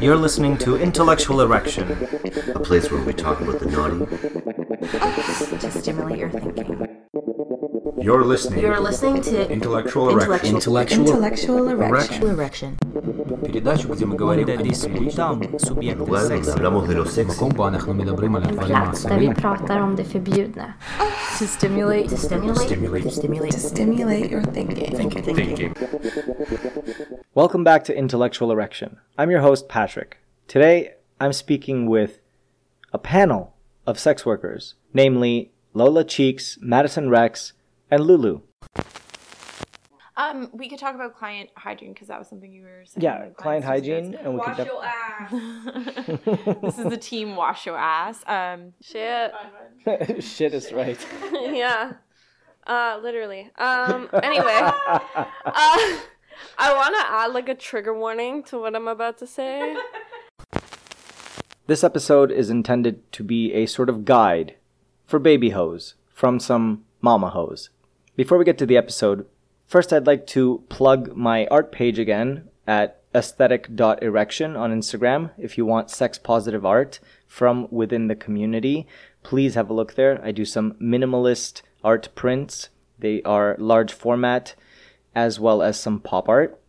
You're listening to Intellectual Erection. a place where we talk about the naughty. to stimulate your thinking. You're listening. You're listening to Intellectual Erection. Intellectual Intellectual Erection. Erection. Передачу, где мы говорим о discutăm subiecte Lugar donde sexy. hablamos de lo sexy. compoane med добрим eller Plats där vi pratar om det förbjudna. To stimulate, to stimulate, Stimulate. to stimulate, Stimulate your thinking. thinking. Welcome back to Intellectual Erection. I'm your host, Patrick. Today, I'm speaking with a panel of sex workers, namely Lola Cheeks, Madison Rex, and Lulu. Um, we could talk about client hygiene because that was something you were saying. Yeah, client hygiene, discussed. and we could wash def- your ass. this is the team wash your ass. Um, Shit. Shit is right. yeah. Uh, literally. Um, anyway. uh, I want to add like a trigger warning to what I'm about to say. This episode is intended to be a sort of guide for baby hoes from some mama hoes. Before we get to the episode, first I'd like to plug my art page again at aesthetic.erection on Instagram. If you want sex positive art from within the community, please have a look there. I do some minimalist art prints. They are large format as well as some pop art.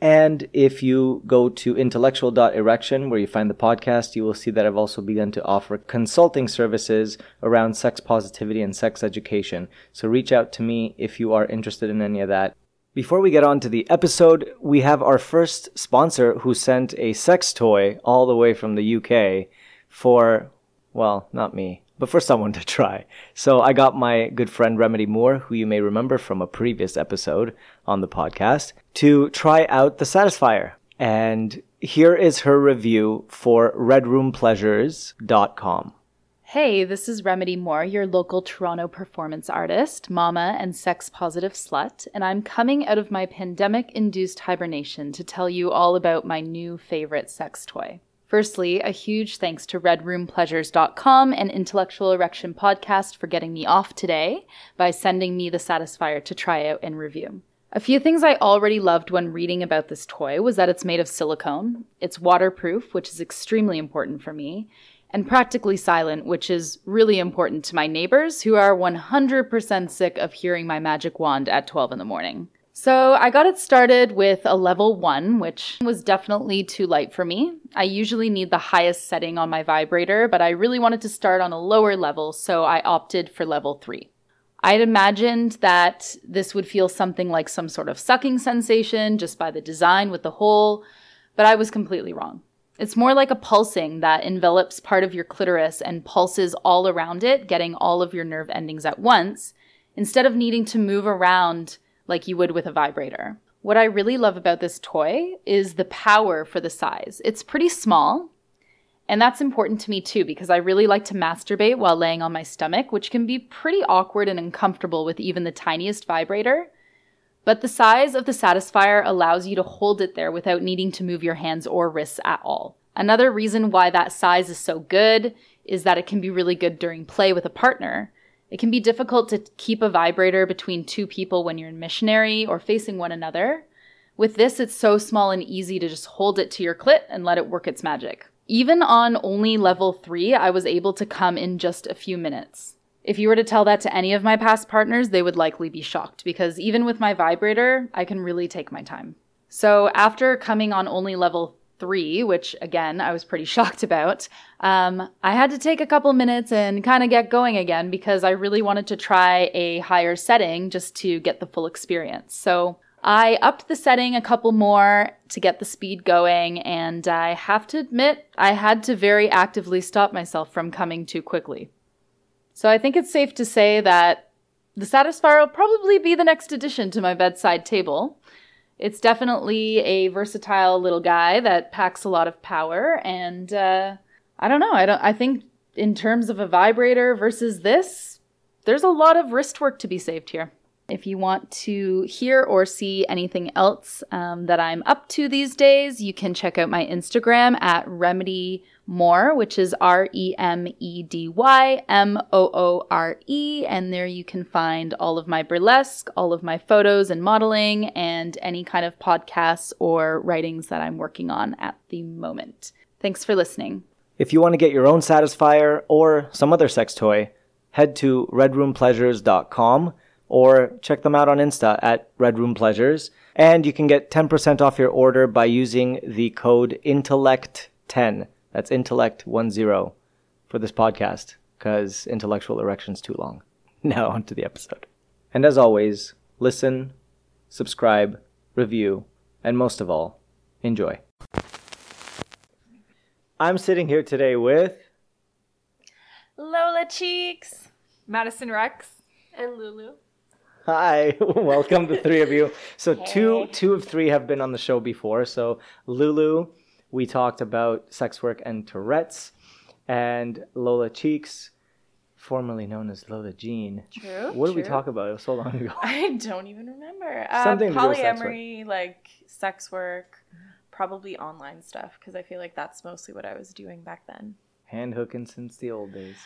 And if you go to intellectual.erection, where you find the podcast, you will see that I've also begun to offer consulting services around sex positivity and sex education. So reach out to me if you are interested in any of that. Before we get on to the episode, we have our first sponsor who sent a sex toy all the way from the UK for, well, not me, but for someone to try. So I got my good friend Remedy Moore, who you may remember from a previous episode on the podcast, to try out the Satisfyer. And here is her review for redroompleasures.com. Hey, this is Remedy Moore, your local Toronto performance artist, mama, and sex positive slut, and I'm coming out of my pandemic induced hibernation to tell you all about my new favorite sex toy. Firstly, a huge thanks to redroompleasures.com and Intellectual Erection Podcast for getting me off today by sending me the Satisfyer to try out and review. A few things I already loved when reading about this toy was that it's made of silicone, it's waterproof, which is extremely important for me, and practically silent, which is really important to my neighbors who are 100% sick of hearing my magic wand at 12 in the morning. So I got it started with a level 1, which was definitely too light for me. I usually need the highest setting on my vibrator, but I really wanted to start on a lower level, so I opted for level 3. I'd imagined that this would feel something like some sort of sucking sensation just by the design with the hole, but I was completely wrong. It's more like a pulsing that envelops part of your clitoris and pulses all around it, getting all of your nerve endings at once, instead of needing to move around like you would with a vibrator. What I really love about this toy is the power for the size. It's pretty small, and that's important to me too because I really like to masturbate while laying on my stomach, which can be pretty awkward and uncomfortable with even the tiniest vibrator. But the size of the Satisfyer allows you to hold it there without needing to move your hands or wrists at all. Another reason why that size is so good is that it can be really good during play with a partner. It can be difficult to keep a vibrator between two people when you're in missionary or facing one another. With this, it's so small and easy to just hold it to your clit and let it work its magic. Even on only level 3, I was able to come in just a few minutes. If you were to tell that to any of my past partners, they would likely be shocked because even with my vibrator, I can really take my time. So after coming on only level three, which again, I was pretty shocked about, um, I had to take a couple minutes and kind of get going again because I really wanted to try a higher setting just to get the full experience. So I upped the setting a couple more to get the speed going, and I have to admit, I had to very actively stop myself from coming too quickly. So I think it's safe to say that the Satisfyer will probably be the next addition to my bedside table. It's definitely a versatile little guy that packs a lot of power, and uh, I don't know. I don't. I think in terms of a vibrator versus this, there's a lot of wrist work to be saved here. If you want to hear or see anything else um, that I'm up to these days, you can check out my Instagram at Remedy Moore, which is R E M E D Y M O O R E. And there you can find all of my burlesque, all of my photos and modeling, and any kind of podcasts or writings that I'm working on at the moment. Thanks for listening. If you want to get your own Satisfyer or some other sex toy, head to redroompleasures.com or check them out on Insta at Red Room Pleasures. And you can get 10% off your order by using the code INTELLECT10. That's INTELLECT10 for this podcast because intellectual erection's too long. Now onto the episode. And as always, listen, subscribe, review, and most of all, enjoy. I'm sitting here today with Lola Cheeks. Madison Rex. And Lulu. Hi, welcome the three of you. So two two of three have been on the show before. So Lulu, we talked about sex work and Tourette's, and Lola Cheeks, formerly known as Lola Jean. True. What did we talk about? It was so long ago. I don't even remember. Uh, Something do sex polyamory, like sex work, probably online stuff, because I feel like that's mostly what I was doing back then. Hand hooking since the old days.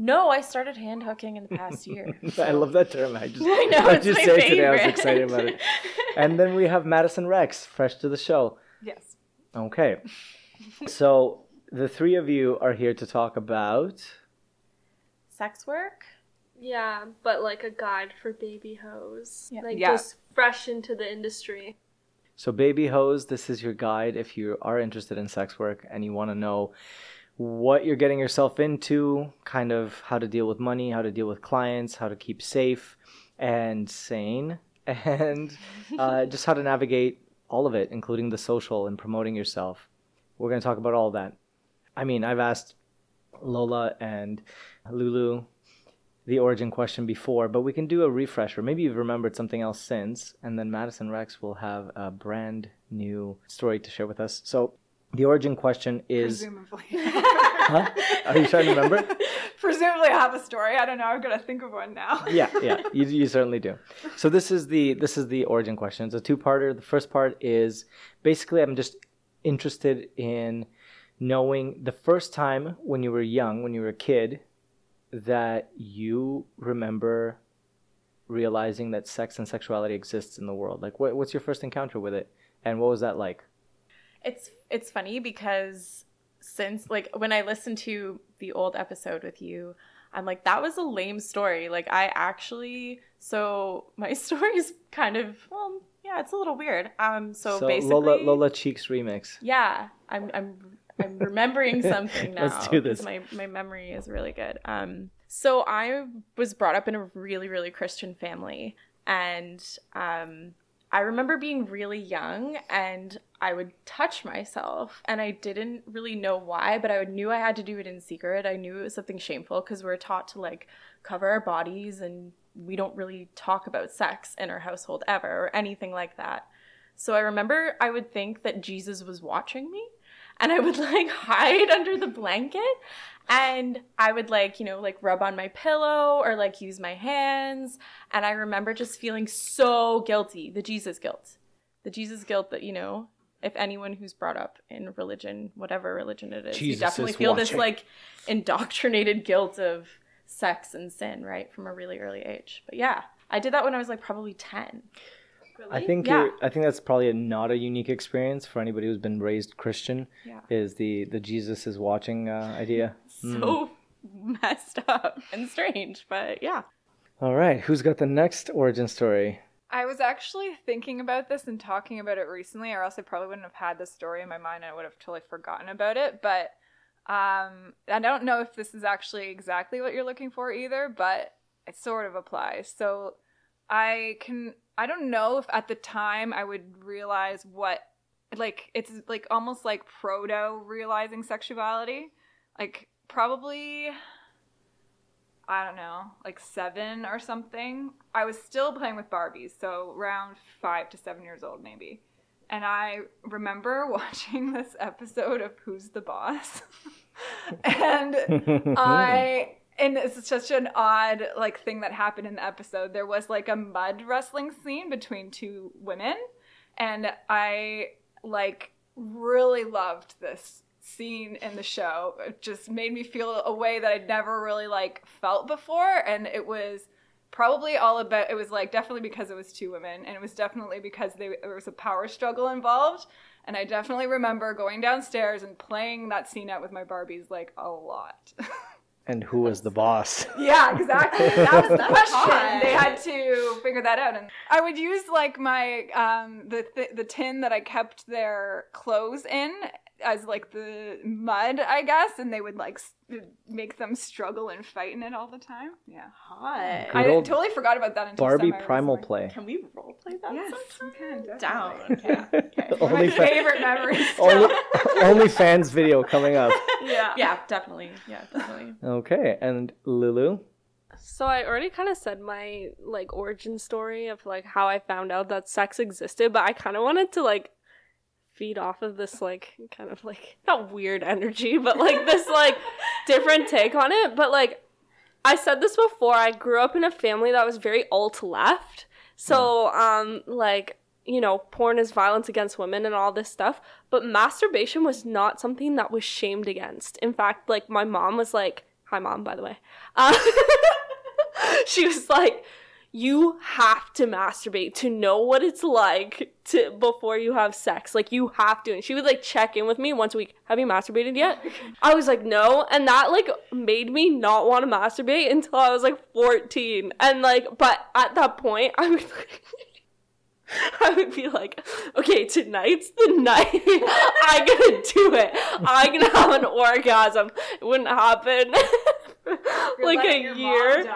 No, I started hand hooking in the past year. I love that term. I just I know, I it's just my say it today. I was excited about it. And then we have Madison Rex, fresh to the show. Yes. Okay. so the three of you are here to talk about Sex work? Yeah, but like a guide for baby hoes. Yeah. Like Yeah. just fresh into the industry. So, Baby Hoes, this is your guide if you are interested in sex work and you want to know what you're getting yourself into, kind of how to deal with money, how to deal with clients, how to keep safe and sane, and uh, just how to navigate all of it, including the social and promoting yourself. We're going to talk about all that. I mean, I've asked Lola and Lulu the origin question before, but we can do a refresher. Maybe you've remembered something else since, and then Madison Rex will have a brand new story to share with us. So, the origin question is Presumably. huh? Are you trying to remember? Presumably I have a story. I don't know. Got to think of one now. yeah, yeah, you, you certainly do. So this is the this is the origin question. It's a two-parter. The first part is basically I'm just interested in knowing the first time when you were young, when you were a kid, that you remember realizing that sex and sexuality exists in the world. Like, what, what's your first encounter with it, and what was that like? It's it's funny because since like when I listened to the old episode with you, I'm like that was a lame story. Like I actually so my story is kind of well yeah it's a little weird. Um so, basically Lola Lola Cheeks remix. yeah I'm I'm I'm remembering something now. Let's do this. My my memory is really good. Um, so I was brought up in a really really Christian family, and um, I remember being really young, and I would touch myself, and I didn't really know why, but I knew I had to do it in secret. I knew it was something shameful because we're taught to like cover our bodies, and we don't really talk about sex in our household ever or anything like that. So I remember I would think that Jesus was watching me and I would like hide under the blanket and I would like, you know, like rub on my pillow or like use my hands. And I remember just feeling so guilty, the Jesus guilt. The Jesus guilt that, you know, if anyone who's brought up in religion, whatever religion it is, Jesus you definitely is feel this like indoctrinated guilt of sex and sin, right? From a really early age. But yeah, I did that when I was like probably 10. I think Yeah. I think that's probably a, not a unique experience for anybody who's been raised Christian. Yeah. Is the the Jesus is watching uh, idea? So messed up and strange, but yeah. All right, who's got the next origin story? I was actually thinking about this and talking about it recently, or else I probably wouldn't have had this story in my mind. I would have totally forgotten about it. But um, I don't know if this is actually exactly what you're looking for either, but it sort of applies. So I can, I don't know if at the time I would realize what, like, it's like almost like proto realizing sexuality. Like, probably I don't know, like seven or something. I was still playing with Barbies, so around five to seven years old, maybe. And I remember watching this episode of Who's the Boss. and I and it's such an odd like thing that happened in the episode. There was like a mud wrestling scene between two women, and I like really loved this scene in the show. It just made me feel a way that I'd never really like felt before, and it was probably all about. It was like definitely because it was two women, and it was definitely because they, there was a power struggle involved. And I definitely remember going downstairs and playing that scene out with my Barbies like a lot. And who was the boss? Yeah, exactly. That was the question. They had to figure that out, and I would use like my um the th- the tin that I kept their clothes in as like the mud, I guess, and they would like s- make them struggle and fight in it all the time. Yeah, Hot. Good I old totally forgot about that until Barbie semi primal recently. play. Can we role play that? Yes, sometime? we can Down. definitely. Okay. One of my Only fa- favorite memories. Only, only fans video coming up. yeah. Yeah, definitely. Yeah, definitely. Okay, and Lulu. So I already kind of said my like origin story of like how I found out that sex existed, but I kind of wanted to like feed off of this like kind of like not weird energy, but like this like different take on it. But like I said this before, I grew up in a family that was very alt left. So um like you know, porn is violence against women and all this stuff, but masturbation was not something that was shamed against. In fact, like my mom was like, "Hi mom, by the way." Uh, she was like, "You have to masturbate to know what it's like to before you have sex. Like you have to." And she would like check in with me once a week. Have you masturbated yet? I was like, "No." And that like made me not want to masturbate until I was like 14. And like but at that point, I would like I would be like, okay, tonight's the night. I'm gonna do it. I'm gonna have an orgasm. It wouldn't happen like a year.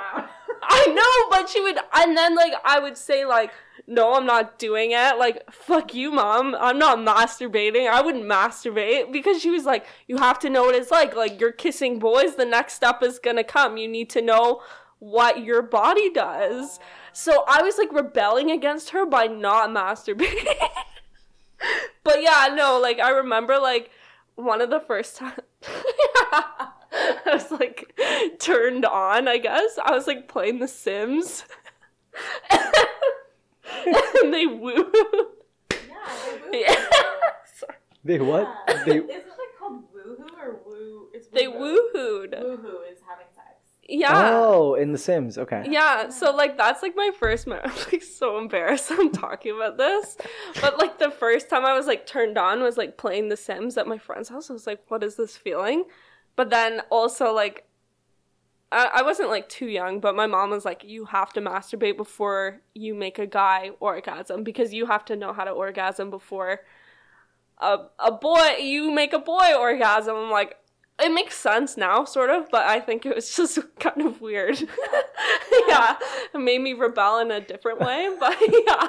I know, but she would, and then like I would say like, no, I'm not doing it. Like, fuck you, mom. I'm not masturbating. I wouldn't masturbate because she was like, you have to know what it's like. Like you're kissing boys. The next step is gonna come. You need to know what your body does. So I was like rebelling against her by not masturbating. but yeah, no, like I remember like one of the first times I was like turned on, I guess. I was like playing The Sims. and they woo. Yeah. They what? They Isn't it called woohoo or woo? It's They woohooed. Woohoo is having sex. Yeah. Oh, in The Sims. Okay. Yeah, so like that's like my first me- I'm like so embarrassed I'm talking about this. But like the first time I was like turned on was like playing The Sims at my friend's house. I was like, what is this feeling? But then also like I, I wasn't like too young, but my mom was like, you have to masturbate before you make a guy orgasm because you have to know how to orgasm before a a boy you make a boy orgasm. I'm like, it makes sense now, sort of, but I think it was just kind of weird. yeah, it made me rebel in a different way, but yeah,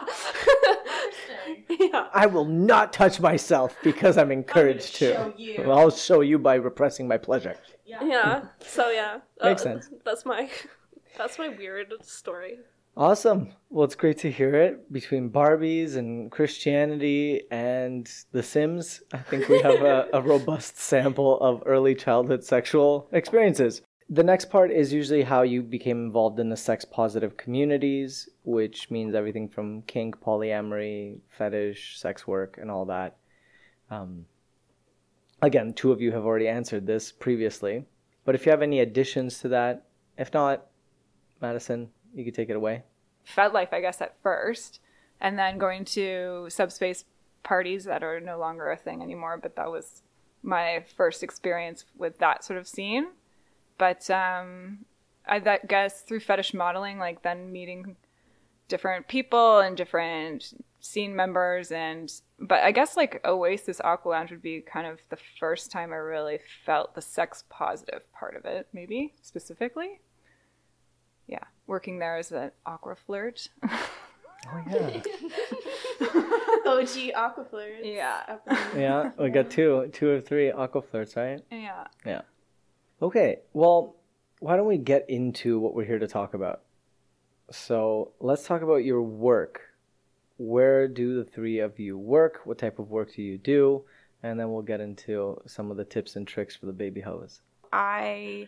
yeah. I will not touch myself because I'm encouraged to. show you. I'll show you by repressing my pleasure. Yeah. So yeah, Makes Uh, sense. That's my that's my weird story. Awesome. Well, it's great to hear it between Barbies and Christianity and The Sims. I think we have a, a robust sample of early childhood sexual experiences. The next part is usually how you became involved in the sex positive communities, which means everything from kink, polyamory, fetish, sex work, and all that. Um, again, two of you have already answered this previously, but if you have any additions to that, if not, Madison, you could take it away. FetLife, I guess, at first, and then going to subspace parties that are no longer a thing anymore. But that was my first experience with that sort of scene. But um, I that guess through fetish modeling, like then meeting different people and different scene members, and but I guess like Oasis Aqua Lounge would be kind of the first time I really felt the sex positive part of it, maybe specifically yeah, working there as an aqua flirt. Oh yeah. OG Aquaflirt. yeah, yeah, we got two, two or three aqua flirts, right? yeah. Yeah. Okay, well, why don't we get into what we're here to talk about? So let's talk about your work. Where do the three of you work? What type of work do you do? And then we'll get into some of the tips and tricks for the baby hoes. I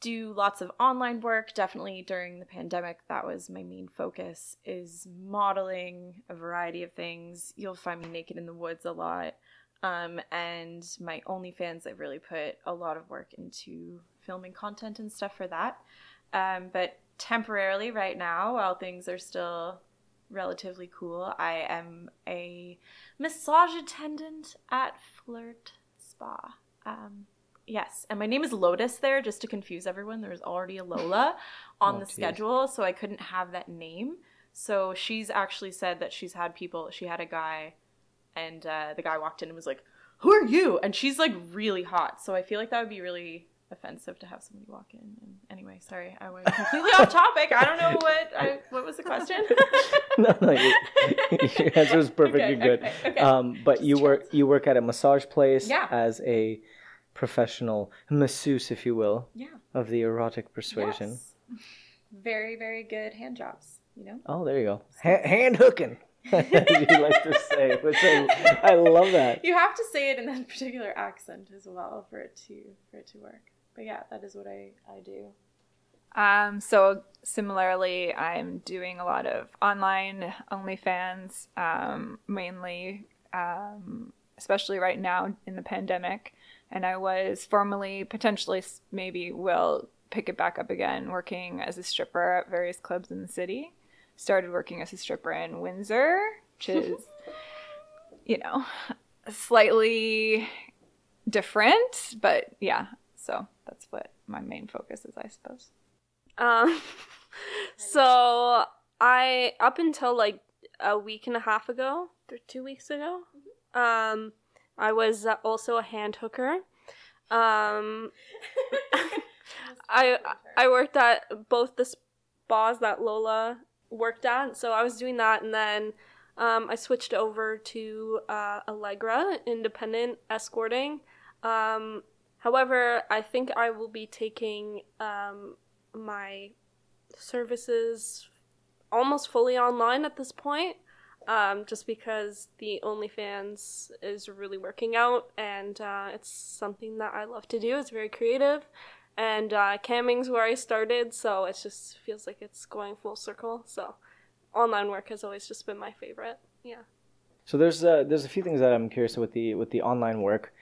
do lots of online work. Definitely during the pandemic, that was my main focus is modeling a variety of things. You'll find me naked in the woods a lot. Um, and my OnlyFans, I've really put a lot of work into filming content and stuff for that. Um, but temporarily, right now, while things are still relatively cool, I am a massage attendant at Flirt Spa. Um, yes, and my name is Lotus there, just to confuse everyone. There's already a Lola on Oh, the geez. schedule, so I couldn't have that name. So she's actually said that she's had people, she had a guy, and uh, the guy walked in and was like, Who are you? And she's like really hot. So I feel like that would be really offensive to have somebody walk in. And anyway, sorry, I went completely off topic. I don't know what I, what was the question. no, no, your, your answer was perfectly Okay, good. okay, okay. Um, but you work you work at a massage place Yeah. as a professional masseuse, if you will, Yeah. of the erotic persuasion. Yes. Very, very good hand jobs, you know? Oh, there you go. Ha- hand hooking, as you like to say, which I, I love that. You have to say it in that particular accent as well for it to for it to work. But yeah, that is what I, I do. Um, so similarly, I'm doing a lot of online OnlyFans, um, mainly, um, especially right now in the pandemic. And I was formerly, potentially, maybe will pick it back up again, working as a stripper at various clubs in the city. Started working as a stripper in Windsor, which is, you know, slightly different, but yeah. So that's what my main focus is, I suppose. Um, so I up until like a week and a half ago, or two weeks ago, um, I was uh, also a hand hooker. Um, I I worked at both the spas that Lola worked at, so I was doing that, and then um, I switched over to uh, Allegra, independent escorting. Um, however, I think I will be taking um, my services almost fully online at this point. Um, just because the OnlyFans is really working out and uh, it's something that I love to do. It's very creative, and uh, camming's where I started, so it just feels like it's going full circle. So, online work has always just been my favorite. Yeah. So there's uh, there's a few things that I'm curious with the with the online work,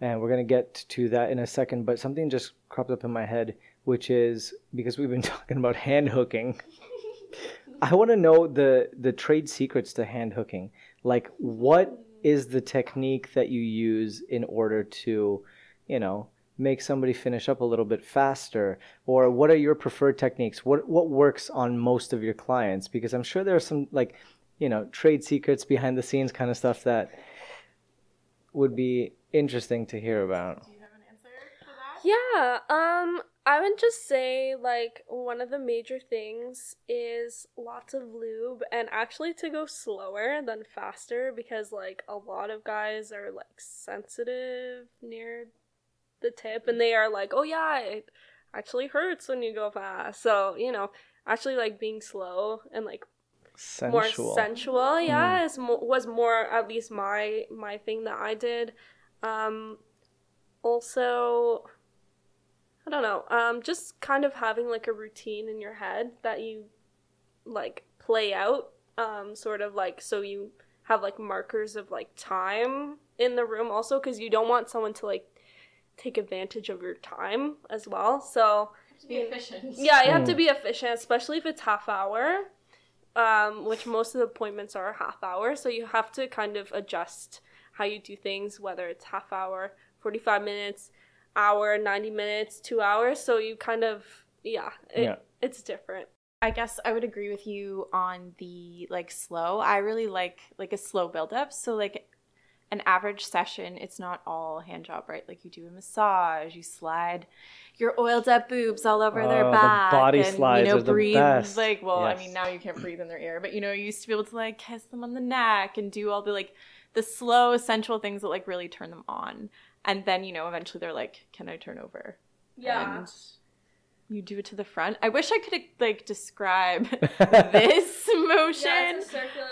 and we're gonna get to that in a second. But something just cropped up in my head, which is because we've been talking about hand hooking. I want to know the the trade secrets to hand hooking. Like, what is the technique that you use in order to, you know, make somebody finish up a little bit faster? Or what are your preferred techniques? What what works on most of your clients? Because I'm sure there are some like, you know, trade secrets behind the scenes kind of stuff that would be interesting to hear about. Yeah, um, I would just say like one of the major things is lots of lube and actually to go slower than faster because like a lot of guys are like sensitive near the tip and they are like, "Oh yeah, it actually hurts when you go fast." So, you know, actually like being slow and like Sensual. more sensual yeah is mo- was more at least my my thing that i did um also i don't know um just kind of having like a routine in your head that you like play out um sort of like so you have like markers of like time in the room also because you don't want someone to like take advantage of your time as well so To be efficient. yeah, you have to be efficient, especially if it's half hour, um, which most of the appointments are a half hour. So you have to kind of adjust how you do things, whether it's half hour, 45 minutes, hour, 90 minutes, two hours. So you kind of, yeah, it, Yeah. it's different. I guess I would agree with you on the like slow. I really like like a slow build up. So like an average session, it's not all hand job, right? Like you do a massage, you slide your oiled up boobs all over Oh, their the back, body and slides you know are the breathe best. like well, I mean now you can't breathe in their ear, but you know you used to be able to like kiss them on the neck and do all the like the slow sensual things that like really turn them on, and then you know eventually they're like, can I turn over? Yeah and you do it to the front. I wish I could like describe this motion.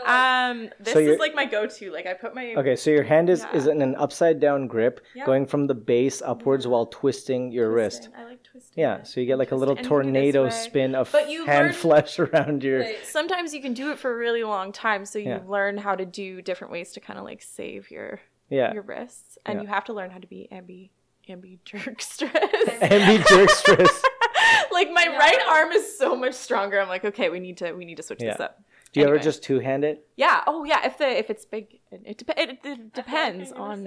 um, this So is like my go-to. Like I put my Okay, so your hand is, is in an upside down grip, Yeah. going from the base upwards while twisting your wrist. I like twisting Yeah, it so you get like a little it and do this tornado spin of But you hand learn- flesh around your. Right. Sometimes you can do it for a really long time, so you Yeah. learn how to do different ways to kind of like save your Yeah. your wrists, and Yeah. you have to learn how to be ambi ambi jerk stress. Ambi jerk stress. like my right arm is so much stronger. I'm like, okay, we need to we need to switch this up. Do you ever just two hand it? Yeah. Oh yeah. If the if it's big, it it, dep- it, it depends on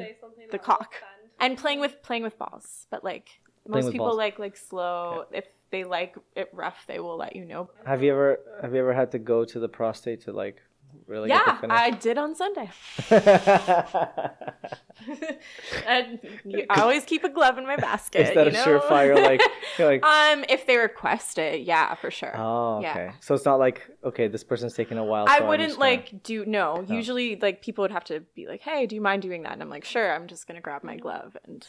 the cock and playing with playing with balls. But like most people balls. like like slow. If they like it rough, they will let you know. Have you ever have you ever had to go to the prostate to like really yeah. I did on Sunday. and you, I always keep a glove in my basket. Is that a know? surefire like like um, if they request it, yeah, for sure. Oh, yeah. okay. So it's not like okay, this person's taking a while. I so wouldn't just gonna- like do no. Usually, like people would have to be like, "Hey, do you mind doing that?" And I'm like, "Sure." I'm just gonna grab my glove and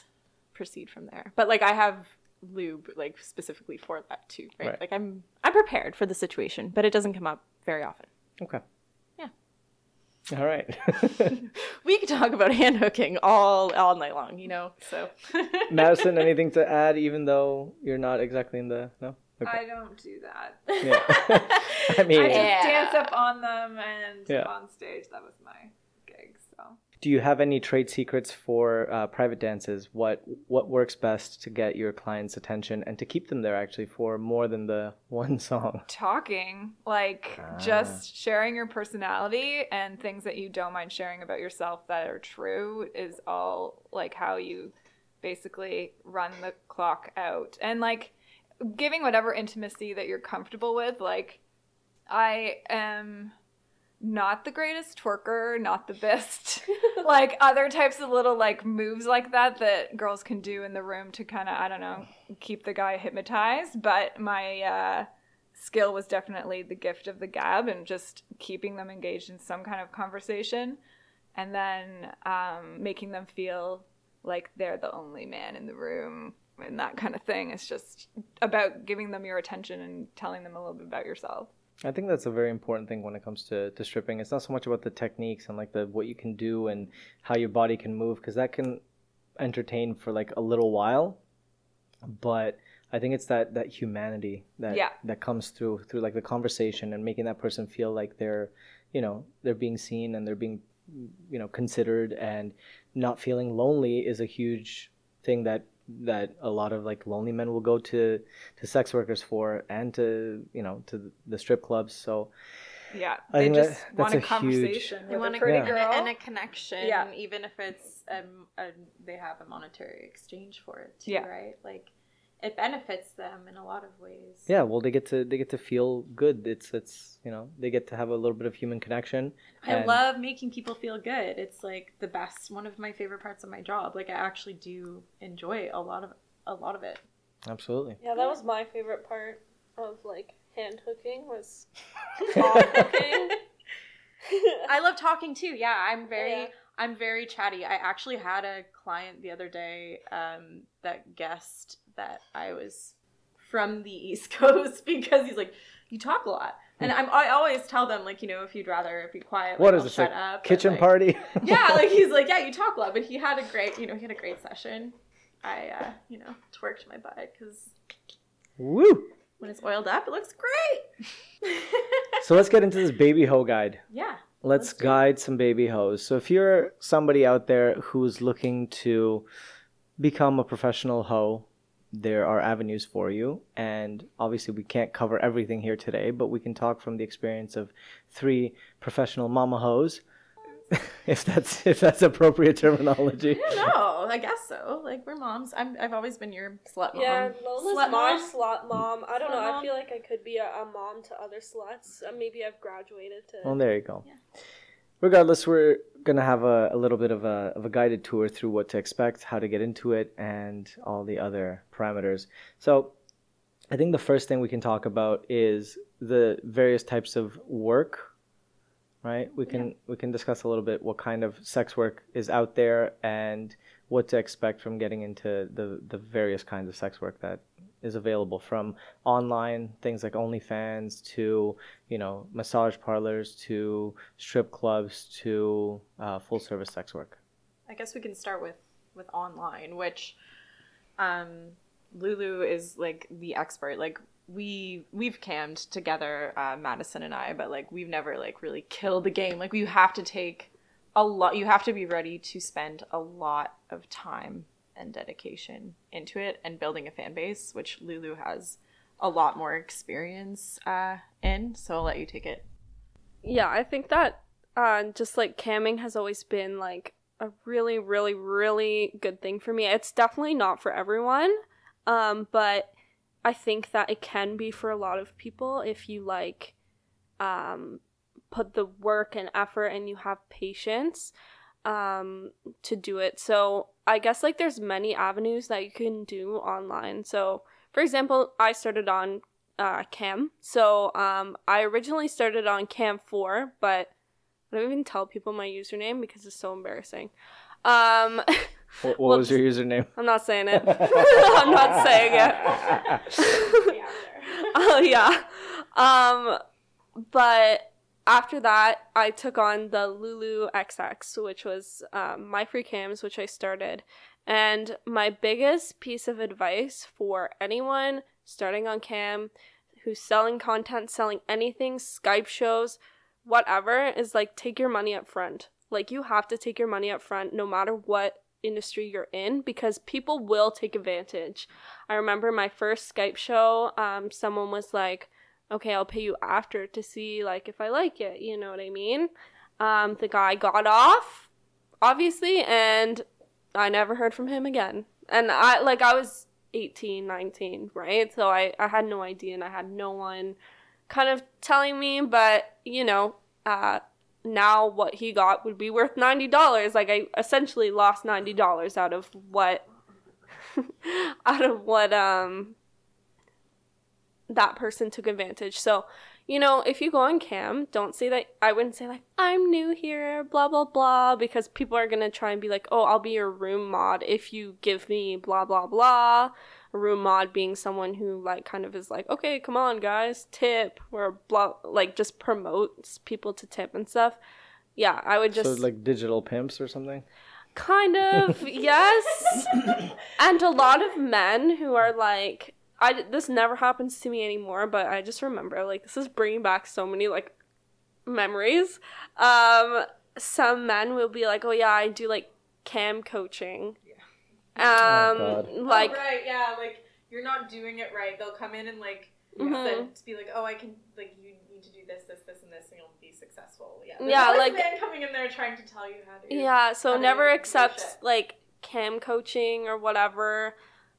proceed from there. But like, I have lube like specifically for that too, right? Right. Like, I'm I'm prepared for the situation, but it doesn't come up very often. Okay. Yeah. All right. We could talk about hand hooking all all night long, you know. So Madison, anything to add? Even though you're not exactly in the no. Okay. I don't do that. Yeah. I mean, I just Yeah. dance up on them and Yeah. on stage. That was my gig. So do you have any trade secrets for uh, private dances? What what works best to get your clients' attention and to keep them there actually for more than the one song? talking, like Ah. just sharing your personality and things that you don't mind sharing about yourself that are true is all like how you basically run the clock out. And like giving whatever intimacy that you're comfortable with, like I am not the greatest twerker, not the best like other types of little like moves like that that girls can do in the room to kind of I don't know keep the guy hypnotized. But my uh, skill was definitely the gift of the gab and just keeping them engaged in some kind of conversation, and then um, making them feel like they're the only man in the room and that kind of thing. It's just about giving them your attention and telling them a little bit about yourself. I think that's a very important thing when it comes to, to stripping. It's not so much about the techniques and like the what you can do and how your body can move because that can entertain for like a little while, but I think it's that that humanity that Yeah. that comes through through like the conversation and making that person feel like they're you know they're being seen and they're being you know considered and not feeling lonely is a huge thing that that a lot of like lonely men will go to to sex workers for and to you know to the strip clubs so Yeah, I they think that- just want a a huge- conversation They want a a, pretty Yeah. girl. and a connection, Yeah. even if it's um, a, they have a monetary exchange for it too, Yeah. right? Like it benefits them in a lot of ways. yeah well they get to they get to feel good it's it's you know they get to have a little bit of human connection I love making people feel good. It's like the best, one of my favorite parts of my job. Like I actually do enjoy a lot of a lot of it. absolutely Yeah, that was my favorite part of like hand hooking was talk hooking. I love talking too. Yeah, I'm very Yeah. I'm very chatty. I actually had a client the other day um, that guessed that I was from the East Coast because he's like, "You talk a lot," and I'm I always tell them like, you know, if you'd rather be quiet, like, what is I'll this shut like up. kitchen like- party yeah, like he's like, yeah, you talk a lot, but he had a great, you know, he had a great session. I, uh, you know, twerked my butt because woo when it's oiled up, it looks great. so let's get into this baby hoe guide yeah. Let's guide some baby hoes. So if you're somebody out there who's looking to become a professional hoe, there are avenues for you. And obviously we can't cover everything here today, but we can talk from the experience of three professional mama hoes. if that's if that's appropriate terminology. No, I guess so. Like we're moms. I'm. I've always been your slut mom. Yeah, Lola's Slut my mom. slut mom. I don't Slut know. mom. I feel like I could be a, a mom to other sluts. Uh, maybe I've graduated to. Well, there you go. Regardless, we're gonna have a, a little bit of a of a guided tour through what to expect, how to get into it, and all the other parameters. So, I think the first thing we can talk about is the various types of work. Right? We can we can discuss a little bit what kind of sex work is out there and what to expect from getting into the the various kinds of sex work that is available from online things like OnlyFans to you know massage parlors to strip clubs to uh, full service sex work. I guess we can start with with online, which um, Lulu is like the expert. Like we we've cammed together, uh, Madison and I, but like we've never like really killed the game. Like you have to take a lot. You have to be ready to spend a lot of time and dedication into it and building a fan base, which Lulu has a lot more experience uh, in. So I'll let you take it. Yeah, I think that uh, just like camming has always been like a really, really, really good thing for me. It's definitely not for everyone, um, but I think that it can be for a lot of people if you like um, put the work and effort and you have patience um, to do it. So I guess like there's many avenues that you can do online. So for example, I started on uh, Cam. So um, I originally started on Cam 4, but I don't even tell people my username because it's so embarrassing. Um, What, what Well, was your username? I'm not saying it. I'm not saying it. oh yeah. Um, but after that, I took on the Lulu XX, which was um, my free cams, which I started. And my biggest piece of advice for anyone starting on cam who's selling content, selling anything, Skype shows, whatever, is like take your money up front. Like you have to take your money up front no matter what industry you're in because people will take advantage. I remember my first Skype show, um, someone was like, okay, I'll pay you after to see like if I like it, you know what I mean? Um, the guy got off, obviously, and I never heard from him again. And I like I was 18, 19, right? So I, I had no idea and I had no one kind of telling me, but you know, uh now what he got would be worth $90. Like I essentially lost $90 out of what out of what um that person took advantage. So, you know, if you go on cam, don't say that I wouldn't say like I'm new here, blah blah blah because people are going to try and be like, "Oh, I'll be your room mod if you give me blah blah blah." Room mod being someone who like kind of is like, "Okay, come on guys, tip," or blah like just promotes people to tip and stuff. Yeah, I would just so like digital pimps or something. Kind of, yes. and a lot of men who are like, I this never happens to me anymore, but I just remember like this is bringing back so many like memories. Um, some men will be like, "Oh yeah, I do like cam coaching." Um, God. like oh, right, yeah, like you're not doing it right. They'll come in and like Mhm. said, to be like, oh, I can like you need to do this, this, this, and this, and you'll be successful. Yeah, There's Yeah, like- man coming in there trying to tell you how to. Yeah, so never accept like cam coaching or whatever.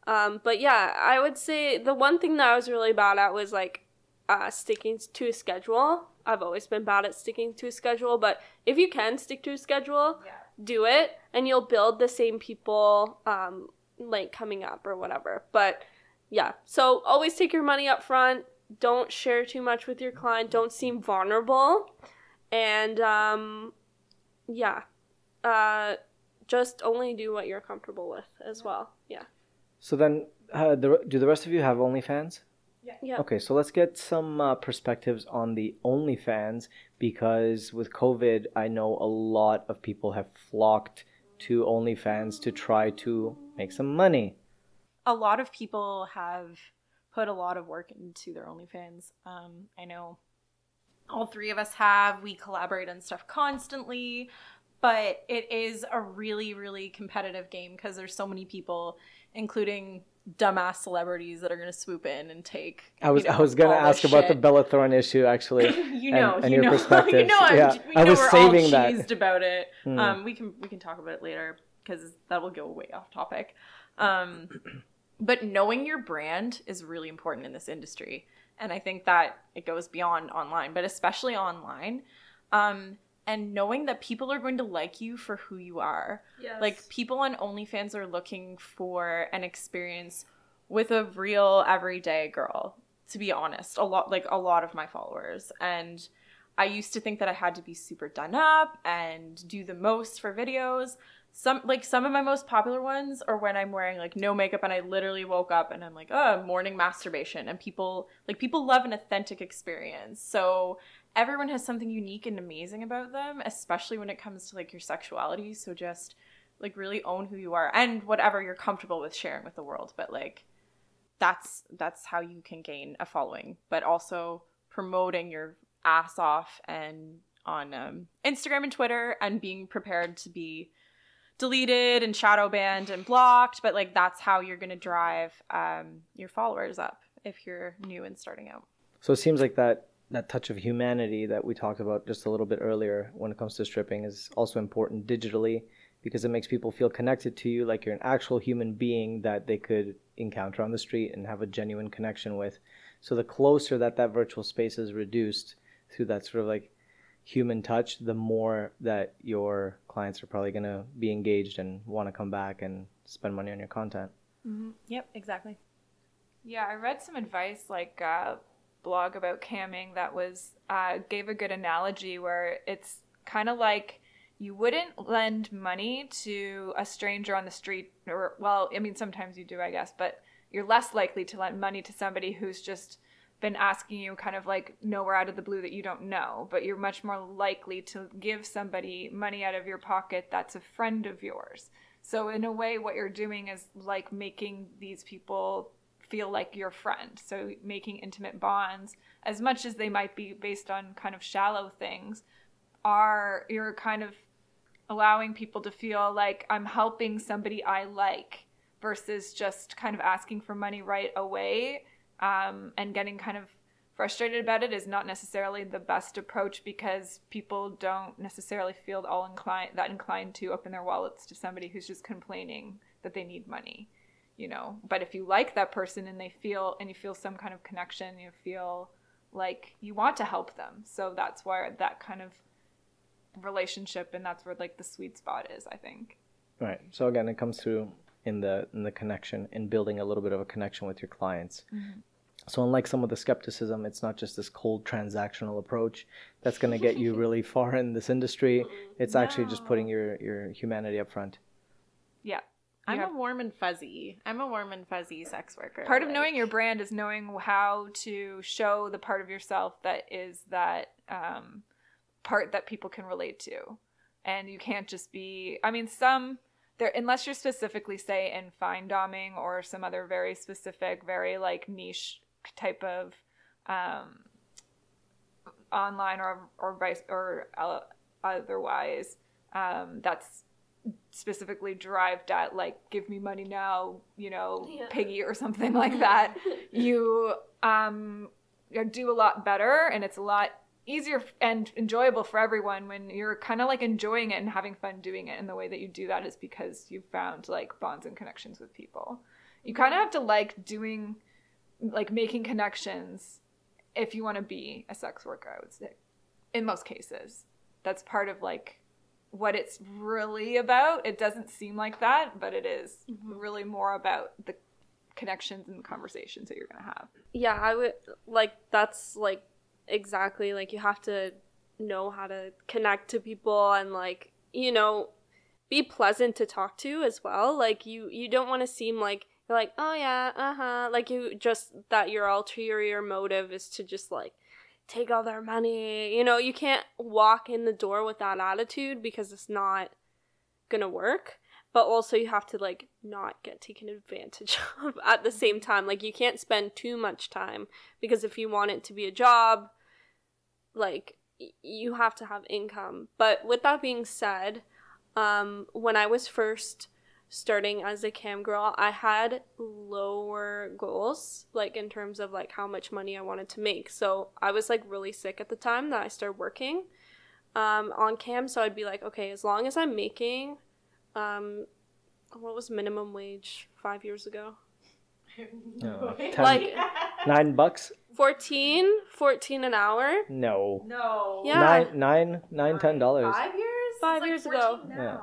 Um, but yeah, I would say the one thing that I was really bad at was like uh, sticking to a schedule. I've always been bad at sticking to a schedule, but if you can stick to a schedule, Yeah. do it, and you'll build the same people um, like coming up or whatever. But yeah, so always take your money up front. Don't share too much with your client. Don't seem vulnerable, and um, yeah, uh, just only do what you're comfortable with as well. Yeah. So then, uh, the, do the rest of you have OnlyFans? Yeah. Okay, so let's get some uh, perspectives on the OnlyFans because with COVID, I know a lot of people have flocked to OnlyFans to try to make some money. a lot of people have put a lot of work into their OnlyFans. Um, I know all three of us have. We collaborate on stuff constantly, but it is a really, really competitive game because there's so many people, including dumbass celebrities, that are going to swoop in and take. I was you know, I was gonna ask about the shit. Bella Thorne issue actually. you know, and, and you your know, perspectives. you know, I'm, yeah, we I was we're saving all that. cheesed about it. Hmm. Um, we can we can talk about it later because that will go way off topic. Um, but knowing your brand is really important in this industry, and I think that it goes beyond online, but especially online. Um, and knowing that people are going to like you for who you are. Yes. Like people on OnlyFans are looking for an experience with a real everyday girl. To be honest, a lot like a lot of my followers, and I used to think that I had to be super done up and do the most for videos. Some like some of my most popular ones are when I'm wearing like no makeup and I literally woke up and I'm like, oh, morning masturbation, and people like people love an authentic experience. So everyone has something unique and amazing about them, especially when it comes to like your sexuality. So just like really own who you are and whatever you're comfortable with sharing with the world. But like that's that's how you can gain a following but also promoting your ass off and on um, instagram and twitter and being prepared to be deleted and shadow banned and blocked but like that's how you're going to drive um, your followers up if you're new and starting out So it seems like that that touch of humanity that we talked about just a little bit earlier when it comes to stripping is also important digitally because it makes people feel connected to you like you're an actual human being that they could encounter on the street and have a genuine connection with. So the closer that that virtual space is reduced through that sort of like human touch, the more that your clients are probably going to be engaged and want to come back and spend money on your content. yep exactly Yeah, I read some advice like uh, blog about camming that was uh, gave a good analogy where it's kind of like you wouldn't lend money to a stranger on the street or well, I mean sometimes you do, I guess, but you're less likely to lend money to somebody who's just been asking you kind of like nowhere out of the blue that you don't know, but you're much more likely to give somebody money out of your pocket that's a friend of yours. So in a way what you're doing is like making these people feel like your friend. So making intimate bonds, as much as they might be based on kind of shallow things, are you're kind of allowing people to feel like I'm helping somebody I like versus just kind of asking for money right away um, and getting kind of frustrated about it is not necessarily the best approach because people don't necessarily feel all inclined that inclined to open their wallets to somebody who's just complaining that they need money you know but if you like that person and they feel and you feel some kind of connection you feel like you want to help them so that's where that kind of relationship and that's where like the sweet spot is i think Right. So again, it comes through in the in the connection in building a little bit of a connection with your clients. Mm-hmm. So unlike some of the skepticism, it's not just this cold transactional approach that's going to get you really far in this industry. It's actually just putting your your humanity up front. yeah i'm have- a warm and fuzzy i'm a warm and fuzzy sex worker part of like- knowing your brand is knowing how to show the part of yourself that is that um, part that people can relate to. And you can't just be i mean some there unless you're specifically say in findomming or some other very specific very like niche type of um, online or or vice or uh, otherwise um, that's specifically derived at like give me money now you know piggy or something like that. You um you do a lot better and it's a lot easier and enjoyable for everyone when you're kind of like enjoying it and having fun doing it. And the way that you do that is because you've found like bonds and connections with people. You kind of have to like doing like making connections if you want to be a sex worker i would say in most cases. That's part of like what it's really about. It doesn't seem like that, but it is really more about the connections and conversations that you're going to have. Yeah, I would like that's like exactly like you have to know how to connect to people and like, you know, be pleasant to talk to as well. Like you you don't want to seem like you're like, "Oh yeah, uh-huh." Like you just that your ulterior motive is to just like take all their money. You know, you can't walk in the door with that attitude because it's not going to work. But also you have to like not get taken advantage of at the same time. Like you can't spend too much time because if you want it to be a job, like you have to have income. But with that being said, um when I was first starting as a cam girl, I had lower goals, like in terms of like how much money I wanted to make. So I was like really sick at the time that I started working um, on cam. So I'd be like, okay, as long as I'm making, um, what was minimum wage five years ago? Ten- Like nine bucks? 14, 14 an hour. No. no Yeah. Nine, nine, nine, ten dollars. five years Five It's like years ago. 14 Yeah.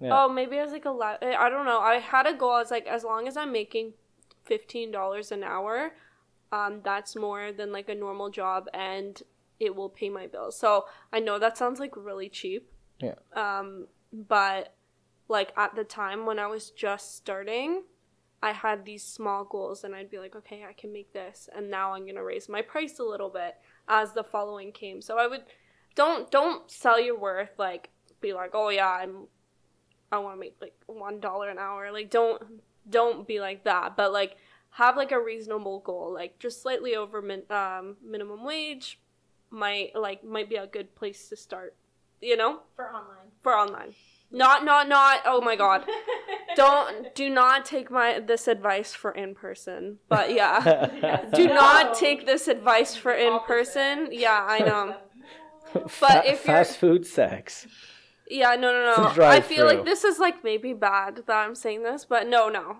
Yeah. Oh, maybe I was like a lot. I don't know. I had a goal. I was like, as long as I'm making fifteen dollars an hour, um, that's more than like a normal job, and it will pay my bills. So I know that sounds like really cheap. Yeah. Um, but like at the time when I was just starting, I had these small goals, and I'd be like, okay, I can make this, and now I'm gonna raise my price a little bit as the following came. So I would don't don't sell your worth like be like, oh yeah, I'm I want to make like one dollar an hour. Like don't don't be like that, but like have like a reasonable goal, like just slightly over min- um, minimum wage, might like might be a good place to start. You know, For online. for online. Not not not. Oh my god. Don't do not take my this advice for in person. But yeah, do not take this advice for in person. Yeah, I know. Fa- if you're- fast food sex. Yeah, no, no, no. I feel like this is like maybe bad that I'm saying this, but no, no.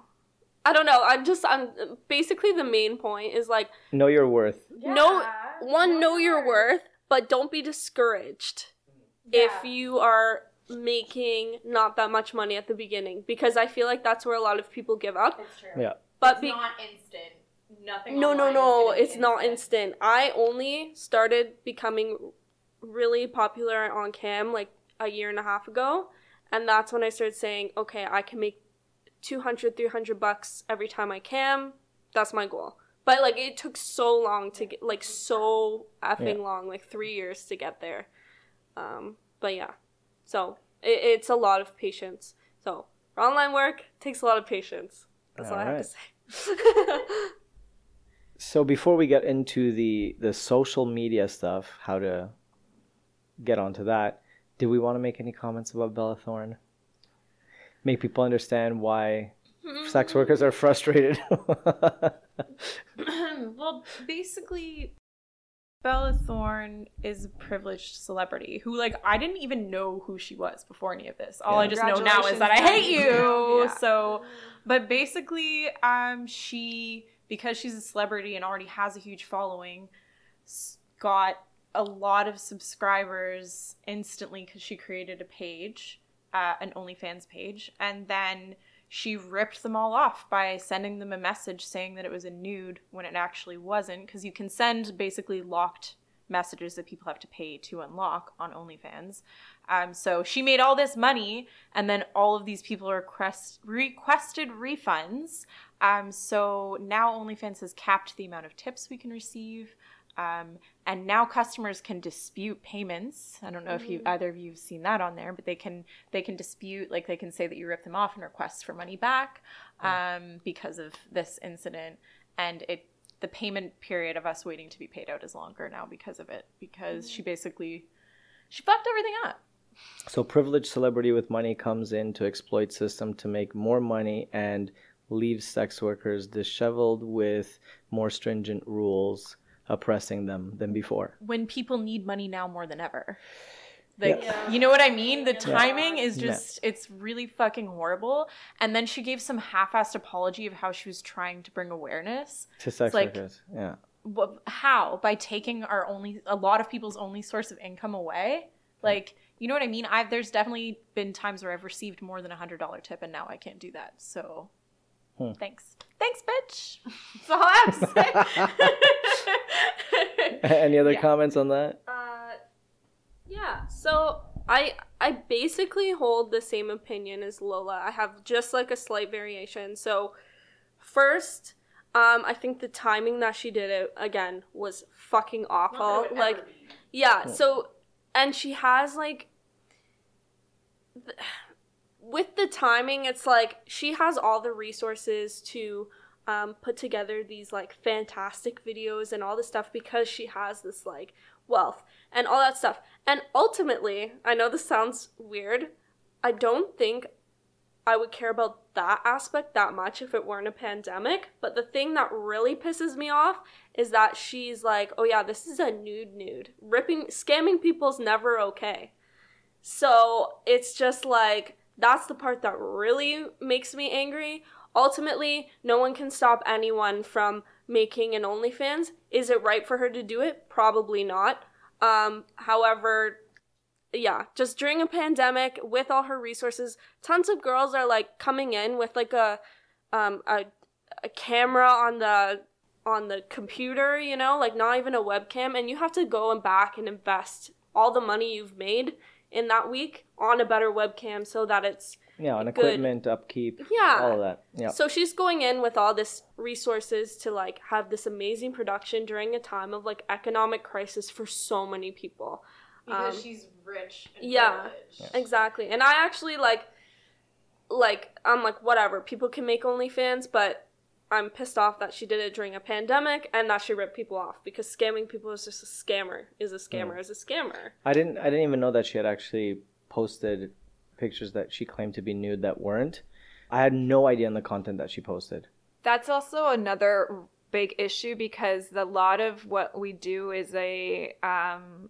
I don't know. I'm just I'm basically the main point is like Know your worth. Yeah. no one know your worth, but don't be discouraged if you are making not that much money at the beginning because I feel like that's where a lot of people give up. It's true. Yeah. But be- not instant. Nothing. no, no, online no, gonna be it's not instant. I only started becoming really popular on cam like a year and a half ago, and that's when I started saying, okay, I can make 200, 300 bucks every time I cam. That's my goal. But like it took so long to get like so effing Yeah. long, like 3 years to get there. Um, but yeah. So, it, it's a lot of patience. So, online work takes a lot of patience. That's all I have to say. So before we get into the the social media stuff, how to get onto that, do we want to make any comments about Bella Thorne? Make people understand why sex workers are frustrated. well, basically, Bella Thorne is a privileged celebrity who, like, I didn't even know who she was before any of this. All I just know now is that I hate you. Yeah. So, but basically, um, she because she's a celebrity and already has a huge following, s- got a lot of subscribers instantly because she created a page, uh, an OnlyFans page, and then she ripped them all off by sending them a message saying that it was a nude when it actually wasn't because you can send basically locked messages that people have to pay to unlock on OnlyFans. Um, so she made all this money, and then all of these people request requested refunds. Um, so now OnlyFans has capped the amount of tips we can receive. Um, and now customers can dispute payments. I don't know if you either of you have seen that on there, but they can they can dispute like they can say that you ripped them off and request for money back um, because of this incident. And it the payment period of us waiting to be paid out is longer now because of it because she basically she fucked everything up. so privileged celebrity with money comes in to exploit system to make more money and leaves sex workers disheveled with more stringent rules oppressing them than before. when people need money now more than ever. Like, you know what I mean? The timing is Yeah. just, it's really fucking horrible. And then she gave some half assed apology of how she was trying to bring awareness. To sex like- workers. Yeah. Wha- How? By taking our only, a lot of people's only source of income away? Like, you know what I mean? I've, there's definitely been times where I've received more than a $100 tip and now I can't do that. So, Hmm. thanks. Thanks, bitch. That's all I have to say. Any other Yeah. comments on that? Uh, yeah. So I I basically hold the same opinion as Lola. I have just like a slight variation. So first, um, I think the timing that she did it again was fucking awful. Like, yeah. So, and she has like. th- with the timing, it's like she has all the resources to um, put together these like fantastic videos and all this stuff because she has this like wealth and all that stuff. And ultimately, I know this sounds weird. I don't think I would care about that aspect that much if it weren't a pandemic. But the thing that really pisses me off is that she's like, oh yeah, this is a nude nude. Ripping, scamming people's never okay. So it's just like, that's the part that really makes me angry. Ultimately, no one can stop anyone from making an OnlyFans. Is it right for her to do it? Probably not. Um, however, yeah, just during a pandemic with all her resources, tons of girls are like coming in with like a um a a camera on the on the computer, you know, like not even a webcam and you have to go and back and invest all the money you've made in that week on a better webcam so that it's Yeah, on Good. equipment, upkeep, Yeah. all of that. Yeah. so she's going in with all this resources to like have this amazing production during a time of like economic crisis for so many people. because Um, she's rich. And yeah. privileged. Exactly. And I actually like like I'm like whatever. People can make OnlyFans, but I'm pissed off that she did it during a pandemic and that she ripped people off because scamming people is just a scammer. Is a scammer is a scammer. I didn't I didn't even know that she had actually posted pictures that she claimed to be nude that weren't. I had no idea in the content that she posted. That's also another big issue because a lot of what we do is a um,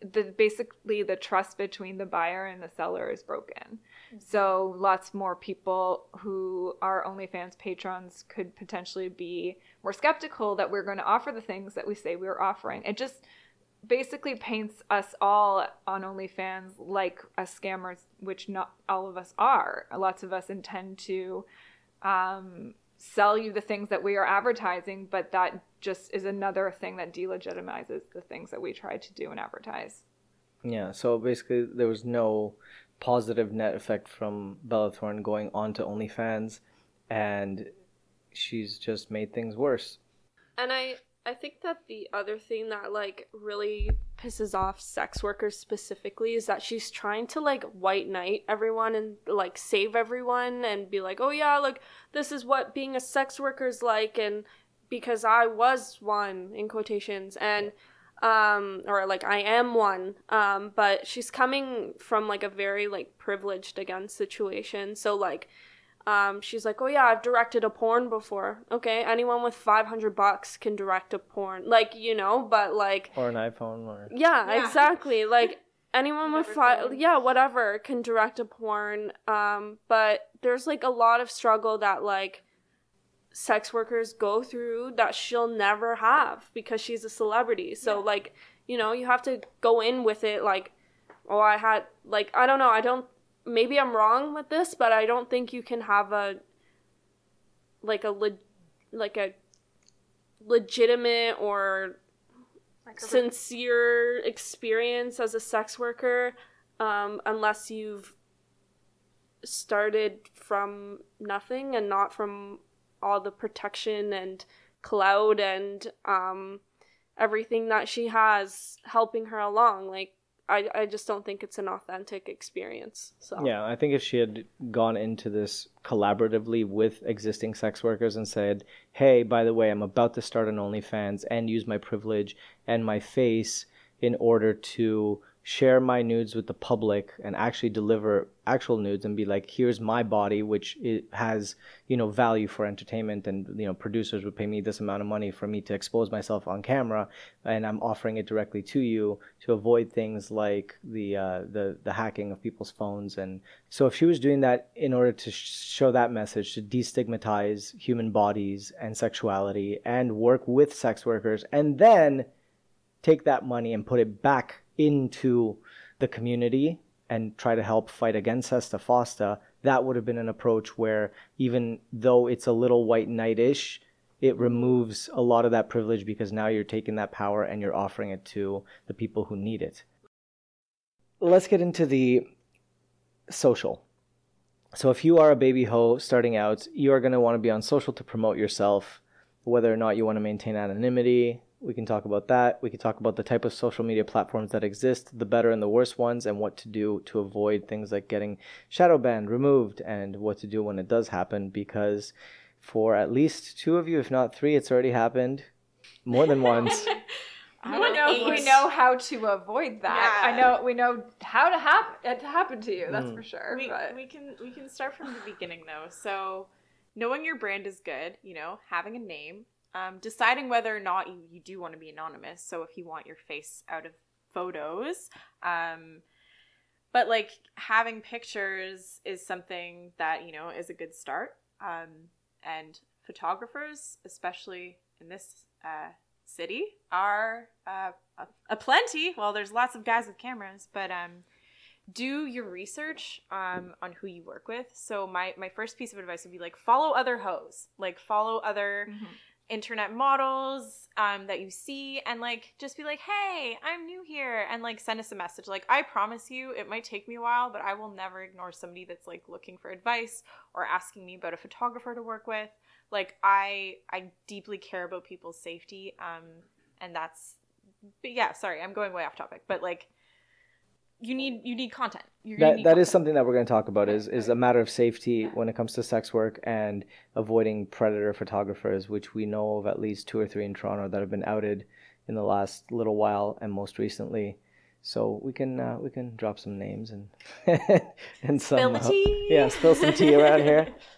the basically the trust between the buyer and the seller is broken. So lots more people who are OnlyFans patrons could potentially be more skeptical that we're going to offer the things that we say we're offering. It just basically paints us all on OnlyFans like a scammers, which not all of us are. Lots of us intend to um, sell you the things that we are advertising, but that just is another thing that delegitimizes the things that we try to do and advertise. Yeah, so basically there was no positive net effect from Bella Thorne going on to OnlyFans and she's just made things worse. And I I think that the other thing that like really pisses off sex workers specifically is that she's trying to like white knight everyone and like save everyone and be like, "Oh yeah, look, this is what being a sex worker is like and because I was one in quotations and um or like I am one um but she's coming from like a very like privileged again situation so like um she's like oh yeah I've directed a porn before okay anyone with 500 bucks can direct a porn like you know but like Or an iPhone or yeah, Yeah. exactly like anyone with five phone. yeah whatever can direct a porn um but there's like a lot of struggle that like sex workers go through that she'll never have because she's a celebrity. So like you know you have to go in with it like oh i had like i don't know i don't maybe i'm wrong with this but i don't think you can have a like a le- like a legitimate or sincere experience as a sex worker um, unless you've started from nothing and not from all the protection and cloud and um, everything that she has helping her along. Like I, I just don't think it's an authentic experience so. Yeah, I think if she had gone into this collaboratively with existing sex workers and said, "Hey, by the way, I'm about to start an OnlyFans and use my privilege and my face in order to share my nudes with the public and actually deliver actual nudes and be like, here's my body, which it has, you know, value for entertainment and, you know, producers would pay me this amount of money for me to expose myself on camera and I'm offering it directly to you to avoid things like the, uh, the, the hacking of people's phones. And so if she was doing that in order to sh- show that message, to destigmatize human bodies and sexuality and work with sex workers and then take that money and put it back into the community and try to help fight against SESTA FOSTA, that would have been an approach where even though it's a little white knight-ish, it removes a lot of that privilege because now you're taking that power and you're offering it to the people who need it. Let's get into the social. So if you are a baby hoe starting out, you are going to want to be on social to promote yourself, whether or not you want to maintain anonymity, we can talk about that. We can talk about the type of social media platforms that exist, the better and the worst ones, and what to do to avoid things like getting shadow banned, removed, and what to do when it does happen. Because for at least two of you, if not three, it's already happened more than once. I don't know if we know how to avoid that. Yeah. I know we know how to happen it to happen to you. That's Mm. for sure. we, but we can we can start from the beginning though so knowing your brand is good you know having a name um, deciding whether or not you, you do want to be anonymous so if you want your face out of photos um, but like having pictures is something that you know is a good start um, and photographers especially in this uh, city are uh, a, plenty well there's lots of guys with cameras but um, do your research um, on who you work with. So my my first piece of advice would be like follow other hoes, like follow other Mhm. Internet models um, that you see, and like just be like, hey, I'm new here, and like send us a message. Like I promise you, it might take me a while, but I will never ignore somebody that's like looking for advice or asking me about a photographer to work with. Like I I deeply care about people's safety, um, and that's. Yeah, sorry, I'm going way off topic, but like you need you need content. You're that that is content. something that we're going to talk about is is a matter of safety when it comes to sex work and avoiding predator photographers which we know of at least two or three in Toronto that have been outed in the last little while and most recently. So we can uh, we can drop some names and and some uh, yeah spill some tea. around here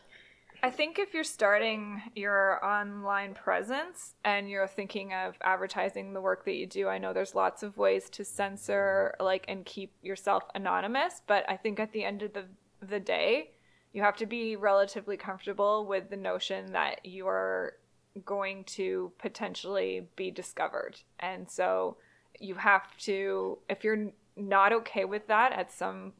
I think if you're starting your online presence and you're thinking of advertising the work that you do, I know there's lots of ways to censor like and keep yourself anonymous, but I think at the end of the the day, you have to be relatively comfortable with the notion that you are going to potentially be discovered. And so you have to if you're not okay with that at some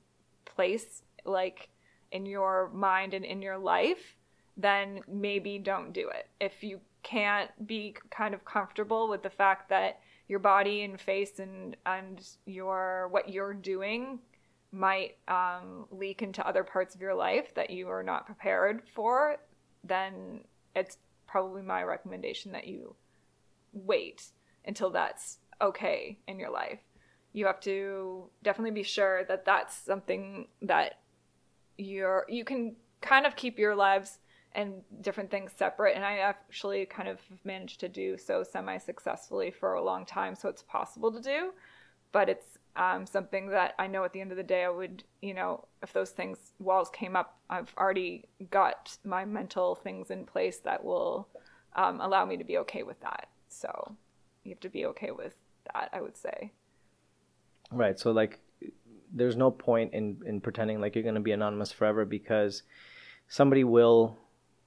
place like in your mind and in your life, then maybe don't do it. If you can't be kind of comfortable with the fact that your body and face and and your what you're doing might um, leak into other parts of your life that you are not prepared for, then it's probably my recommendation that you wait until that's okay in your life. You have to definitely be sure that that's something that you're you can kind of keep your lives and different things separate and i actually kind of managed to do so semi successfully for a long time so it's possible to do but it's um, something that i know at the end of the day i would you know if those things walls came up i've already got my mental things in place that will um, allow me to be okay with that so you have to be okay with that i would say Right. So like there's no point in in pretending like you're going to be anonymous forever because somebody will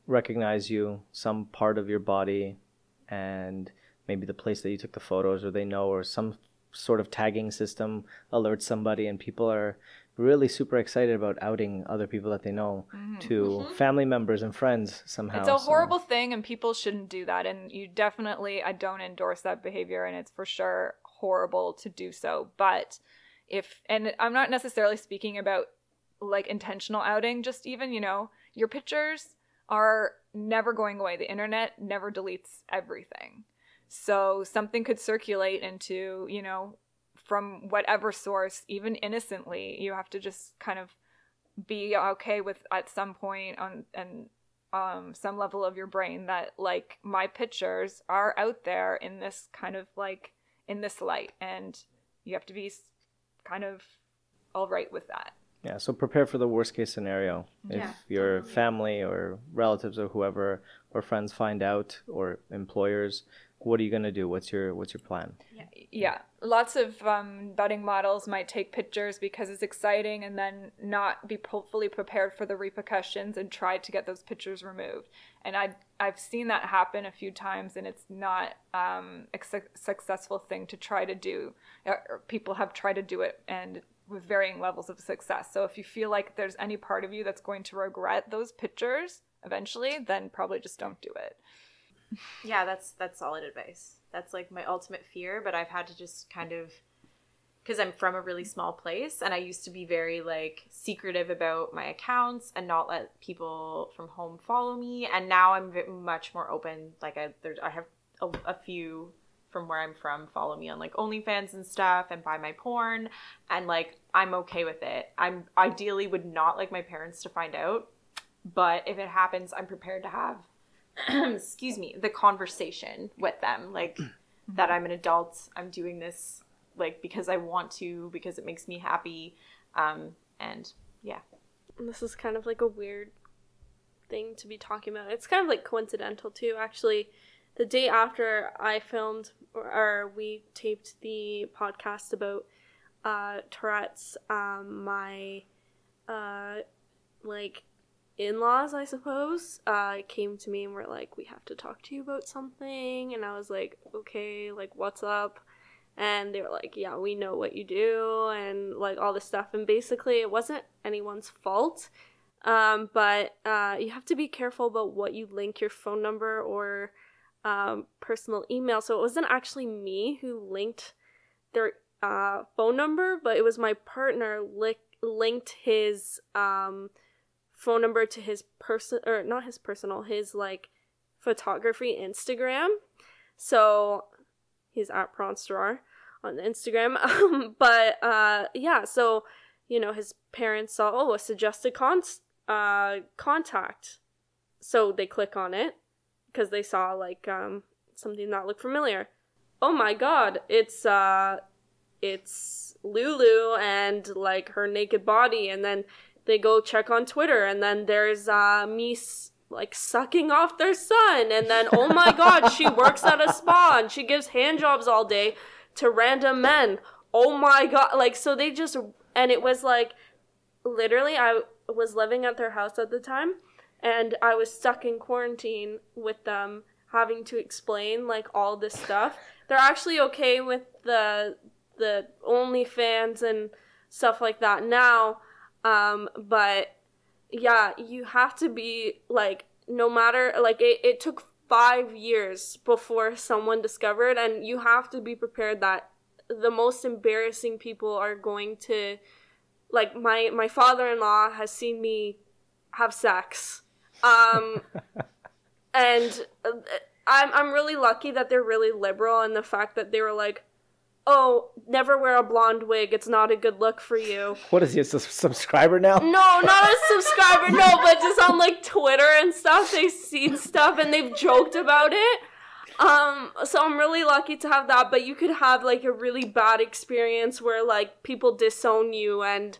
recognize you, some part of your body and maybe the place that you took the photos or they know or some sort of tagging system alerts somebody and people are really super excited about outing other people that they know to family members and friends somehow. Mm-hmm. It's a so- horrible thing, and people shouldn't do that. And you definitely, I don't endorse that behavior, and it's for sure horrible to do so. But if, and I'm not necessarily speaking about like intentional outing, just even, you know, your pictures are never going away. The internet never deletes everything. So something could circulate into, you know, from whatever source, even innocently. You have to just kind of be okay with at some point on and um some level of your brain that like my pictures are out there in this kind of like in this light and you have to be kind of all right with that Yeah, so prepare for the worst case scenario. If Yeah, your family or relatives or whoever or friends find out or employers, what are you gonna do? What's your what's your plan? yeah Yeah. lots of um, budding models might take pictures because it's exciting and then not be fully prepared for the repercussions and try to get those pictures removed and I, i've seen that happen a few times and it's not um, a su- successful thing to try to do or people have tried to do it and with varying levels of success. So if you feel like there's any part of you that's going to regret those pictures eventually then probably just don't do it. Yeah, that's that's solid advice. That's like my ultimate fear, but I've had to just kind of because I'm from a really small place and I used to be very like secretive about my accounts and not let people from home follow me. And now I'm much more open. Like I I have a, a few from where I'm from follow me on like OnlyFans and stuff and buy my porn and like I'm okay with it. I'm ideally would not like my parents to find out, but if it happens, I'm prepared to have excuse me, the conversation with them, like that I'm an adult, I'm doing this like because I want to, because it makes me happy, um, and yeah, this is kind of like a weird thing to be talking about. It's kind of like coincidental too. Actually, the day after I filmed or, we taped the podcast about uh, Tourette's, um, my uh, like in-laws, I suppose, uh, came to me and were like, "We have to talk to you about something," and I was like, "Okay, like what's up?" and they were like, "Yeah, we know what you do," and like all this stuff. And basically, it wasn't anyone's fault, um, but uh, you have to be careful about what you link your phone number or um, personal email. So it wasn't actually me who linked their uh, phone number, but it was my partner li- linked his um, phone number to his person or not his personal, his like photography Instagram. So he's at Prawnstrar. on Instagram. Um, but uh, yeah, so you know his parents saw oh a suggested con- uh, contact, so they click on it because they saw like um, something that looked familiar. Oh my god, it's uh, it's Lulu and like her naked body, and then they go check on Twitter, and then there's uh, me. Like sucking off their son and then oh my god she works at a spa and she gives hand jobs all day to random men oh my god like so they just and it was like literally i was living at their house at the time and i was stuck in quarantine with them having to explain like all this stuff. They're actually okay with the the OnlyFans and stuff like that now um but yeah you have to be like no matter like it, it took five years before someone discovered and you have to be prepared that the most embarrassing people are going to like my my father-in-law has seen me have sex um and uh, i'm i'm really lucky that they're really liberal and the fact that they were like oh never wear a blonde wig it's not a good look for you What is he, a sus- subscriber now? no, not a subscriber, no, but just on like Twitter and stuff, they've seen stuff and they've joked about it. Um, so I'm really lucky to have that, but you could have like a really bad experience where like people disown you and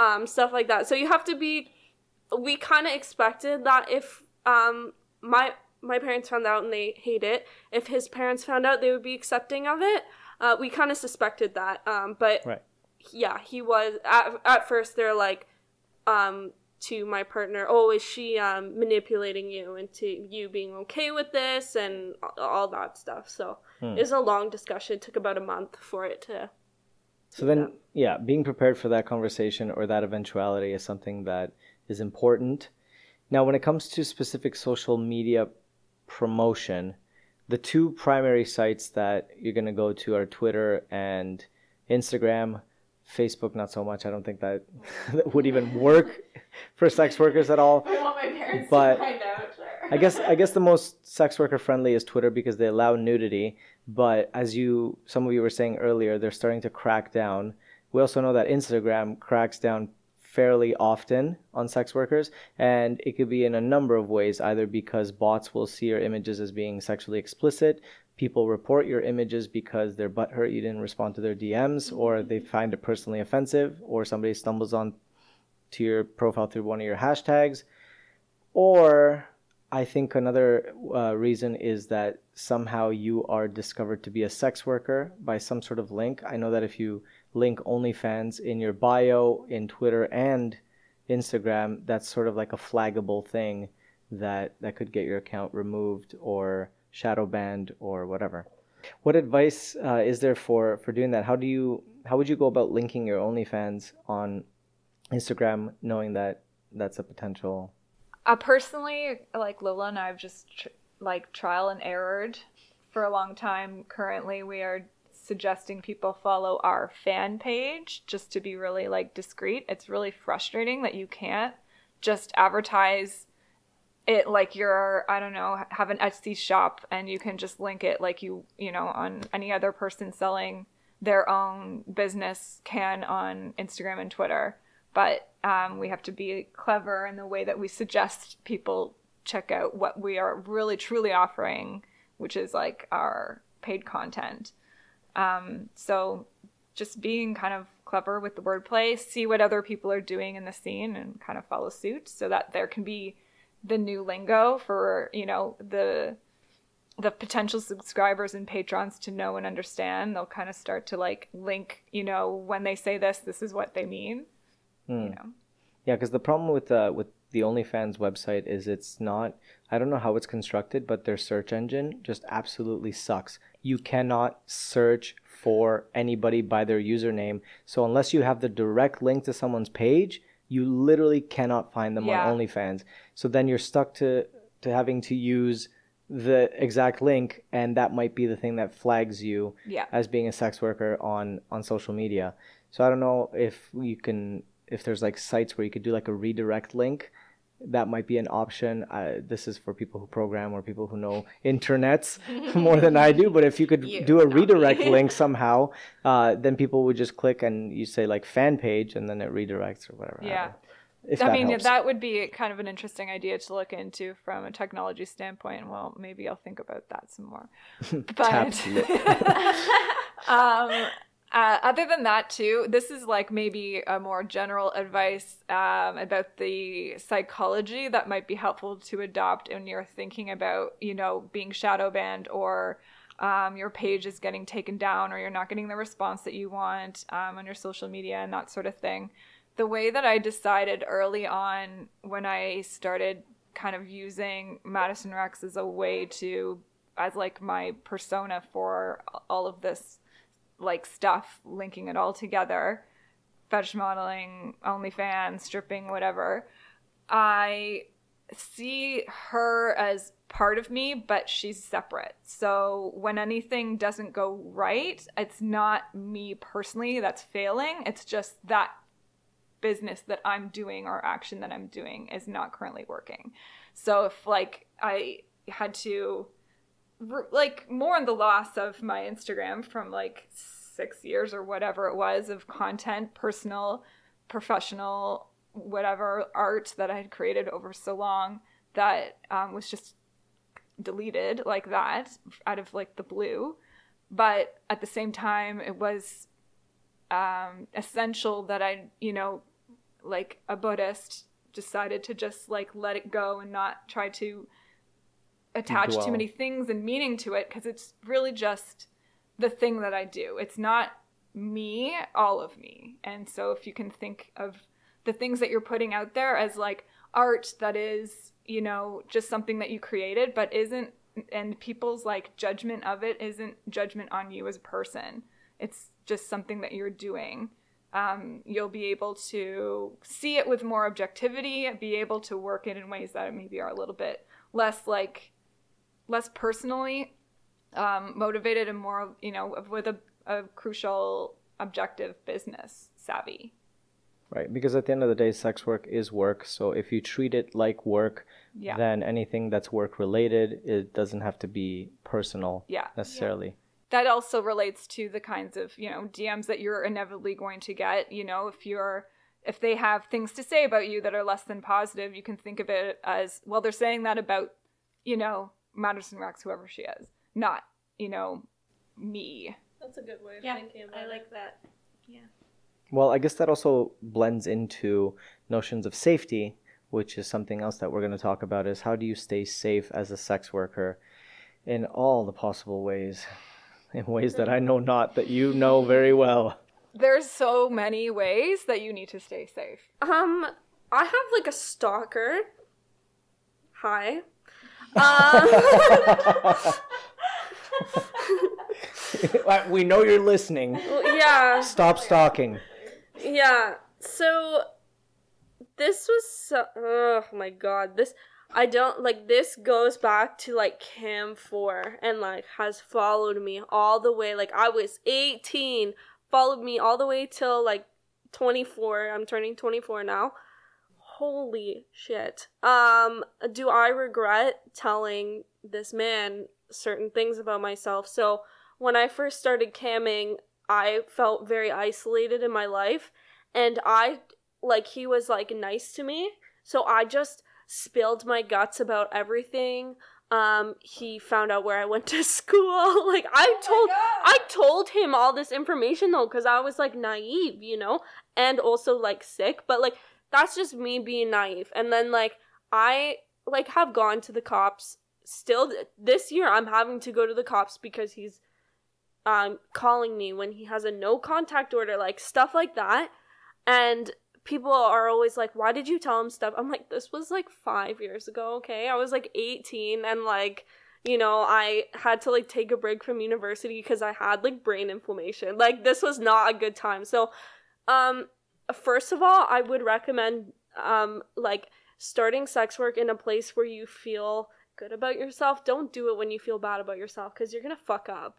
um stuff like that. So you have to be we kind of expected that if um my my parents found out and they hate it, if his parents found out they would be accepting of it. Uh, we kind of suspected that. Um, but Right. yeah, he was at, at first they're like um to my partner, "Oh, is she um manipulating you into you being okay with this and all that stuff." So, Hmm. it was a long discussion. It took about a month for it to So then, yeah, being prepared for that conversation or that eventuality is something that is important. Now, when it comes to specific social media promotion, the two primary sites that you're going to go to are Twitter and Instagram. Facebook, not so much. I don't think that, that would even work for sex workers at all. I want my parents But- to find out. I guess I guess the most sex worker friendly is Twitter because they allow nudity. But as you some of you were saying earlier, they're starting to crack down. We also know that Instagram cracks down fairly often on sex workers, and it could be in a number of ways. Either because bots will see your images as being sexually explicit, people report your images because they're butthurt you didn't respond to their DMs, or they find it personally offensive, or somebody stumbles on to your profile through one of your hashtags, or I think another uh, reason is that somehow you are discovered to be a sex worker by some sort of link. I know that if you link OnlyFans in your bio, in Twitter and Instagram, that's sort of like a flaggable thing that that could get your account removed or shadow banned or whatever. What advice uh, is there for for doing that? How do you how would you go about linking your OnlyFans on Instagram, knowing that that's a potential Uh, personally, like Lola and I have just tr- like trial and errored for a long time. Currently, we are suggesting people follow our fan page just to be really like discreet. It's really frustrating that you can't just advertise it like you're I don't know have an Etsy shop and you can just link it like you you know on any other person selling their own business can on Instagram and Twitter. But um, we have to be clever in the way that we suggest people check out what we are really truly offering, which is like our paid content. Um, so just being kind of clever with the wordplay, see what other people are doing in the scene and kind of follow suit so that there can be the new lingo for, you know, the the potential subscribers and patrons to know and understand. They'll kind of start to like link, you know, when they say this, this is what they mean. You know. Yeah, because the problem with uh, with the OnlyFans website is it's not. I don't know how it's constructed, but their search engine just absolutely sucks. You cannot search for anybody by their username. So unless you have the direct link to someone's page, you literally cannot find them Yeah. on OnlyFans. So then you're stuck to to having to use the exact link, and that might be the thing that flags you Yeah. as being a sex worker on on social media. So I don't know if you can if there's like sites where you could do like a redirect link that might be an option. Uh, this is for people who program or people who know internets more than I do. But if you could You, do a redirect link somehow, uh, then people would just click and you say like fan page, and then it redirects or whatever. Yeah. If I that mean, helps. that would be kind of an interesting idea to look into from a technology standpoint. Well, maybe I'll think about that some more. But um, uh, other than that, too, this is like maybe a more general advice um, about the psychology that might be helpful to adopt when you're thinking about, you know, being shadow banned or um, your page is getting taken down or you're not getting the response that you want um, on your social media and that sort of thing. The way that I decided early on when I started kind of using Madison Rex as a way to, as like my persona for all of this like stuff, linking it all together, fetish modeling, OnlyFans, stripping, whatever. I see her as part of me, but she's separate. So when anything doesn't go right, it's not me personally that's failing. It's just that business that I'm doing or action that I'm doing is not currently working. So if like I had to like mourn the loss of my Instagram from like 6 years or whatever it was of content, personal, professional, whatever art that I had created over so long that um, was just deleted like that out of like the blue. But at the same time, it was um, essential that I, you know, like a Buddhist, decided to just like let it go and not try to attach Dwell. too many things and meaning to it because it's really just the thing that I do. It's not me, all of me. And so if you can think of the things that you're putting out there as like art that is, you know, just something that you created but isn't and people's like judgment of it isn't judgment on you as a person. It's just something that you're doing. Um, you'll be able to see it with more objectivity, be able to work it in ways that maybe are a little bit less like less personally um, motivated and more, you know, with a, a crucial objective business savvy. Right, because at the end of the day, sex work is work. So if you treat it like work, Yeah. then anything that's work related, it doesn't have to be personal Yeah. necessarily. that also relates to the kinds of you know DMs that you're inevitably going to get. You know, if you're if they have things to say about you that are less than positive, you can think of it as well. They're saying that about you know Madison Rex, whoever she is, not you know me. That's a good way of Yeah, thinking about it. I it. like that. Yeah. Well, I guess that also blends into notions of safety, which is something else that we're going to talk about is how do you stay safe as a sex worker in all the possible ways, in ways that I know not that you know very well. There's so many ways that you need to stay safe. Um, I have like a stalker. Hi. Um, we know you're listening. yeah. Stop stalking. Yeah. So this was so oh my god. This I don't like this goes back to like CAM4 and like has followed me all the way like I was 18, followed me all the way till like 24. I'm turning 24 now. Holy shit. Um do I regret telling this man certain things about myself? So when I first started camming, I felt very isolated in my life and I like he was like nice to me. So I just spilled my guts about everything. Um he found out where I went to school. like I told I told him all this information though cuz I was like naive, you know, and also like sick, but like that's just me being naive. And then like I like have gone to the cops still. This year I'm having to go to the cops because he's um calling me when he has a no contact order like stuff like that. And people are always like why did you tell him stuff? I'm like this was like five years ago okay? I was like 18 and like you know i had to like take a break from university because i had like brain inflammation. Like this was not a good time. So um first of all i would recommend um like starting sex work in a place where you feel good about yourself don't do it when you feel bad about yourself because you're gonna fuck up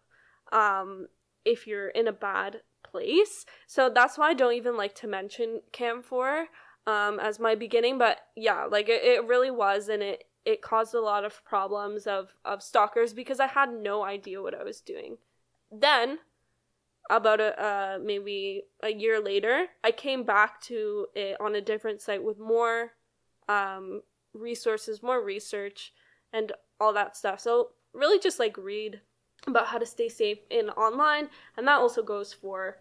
um if you're in a bad place so that's why i don't even like to mention CAM4 um, as my beginning. But yeah, like it, it really was, and it it caused a lot of problems of of stalkers because I had no idea what I was doing. Then, about a uh, maybe a year later, I came back to it on a different site with more um, resources, more research, and all that stuff. So really, just like read about how to stay safe in online, and that also goes for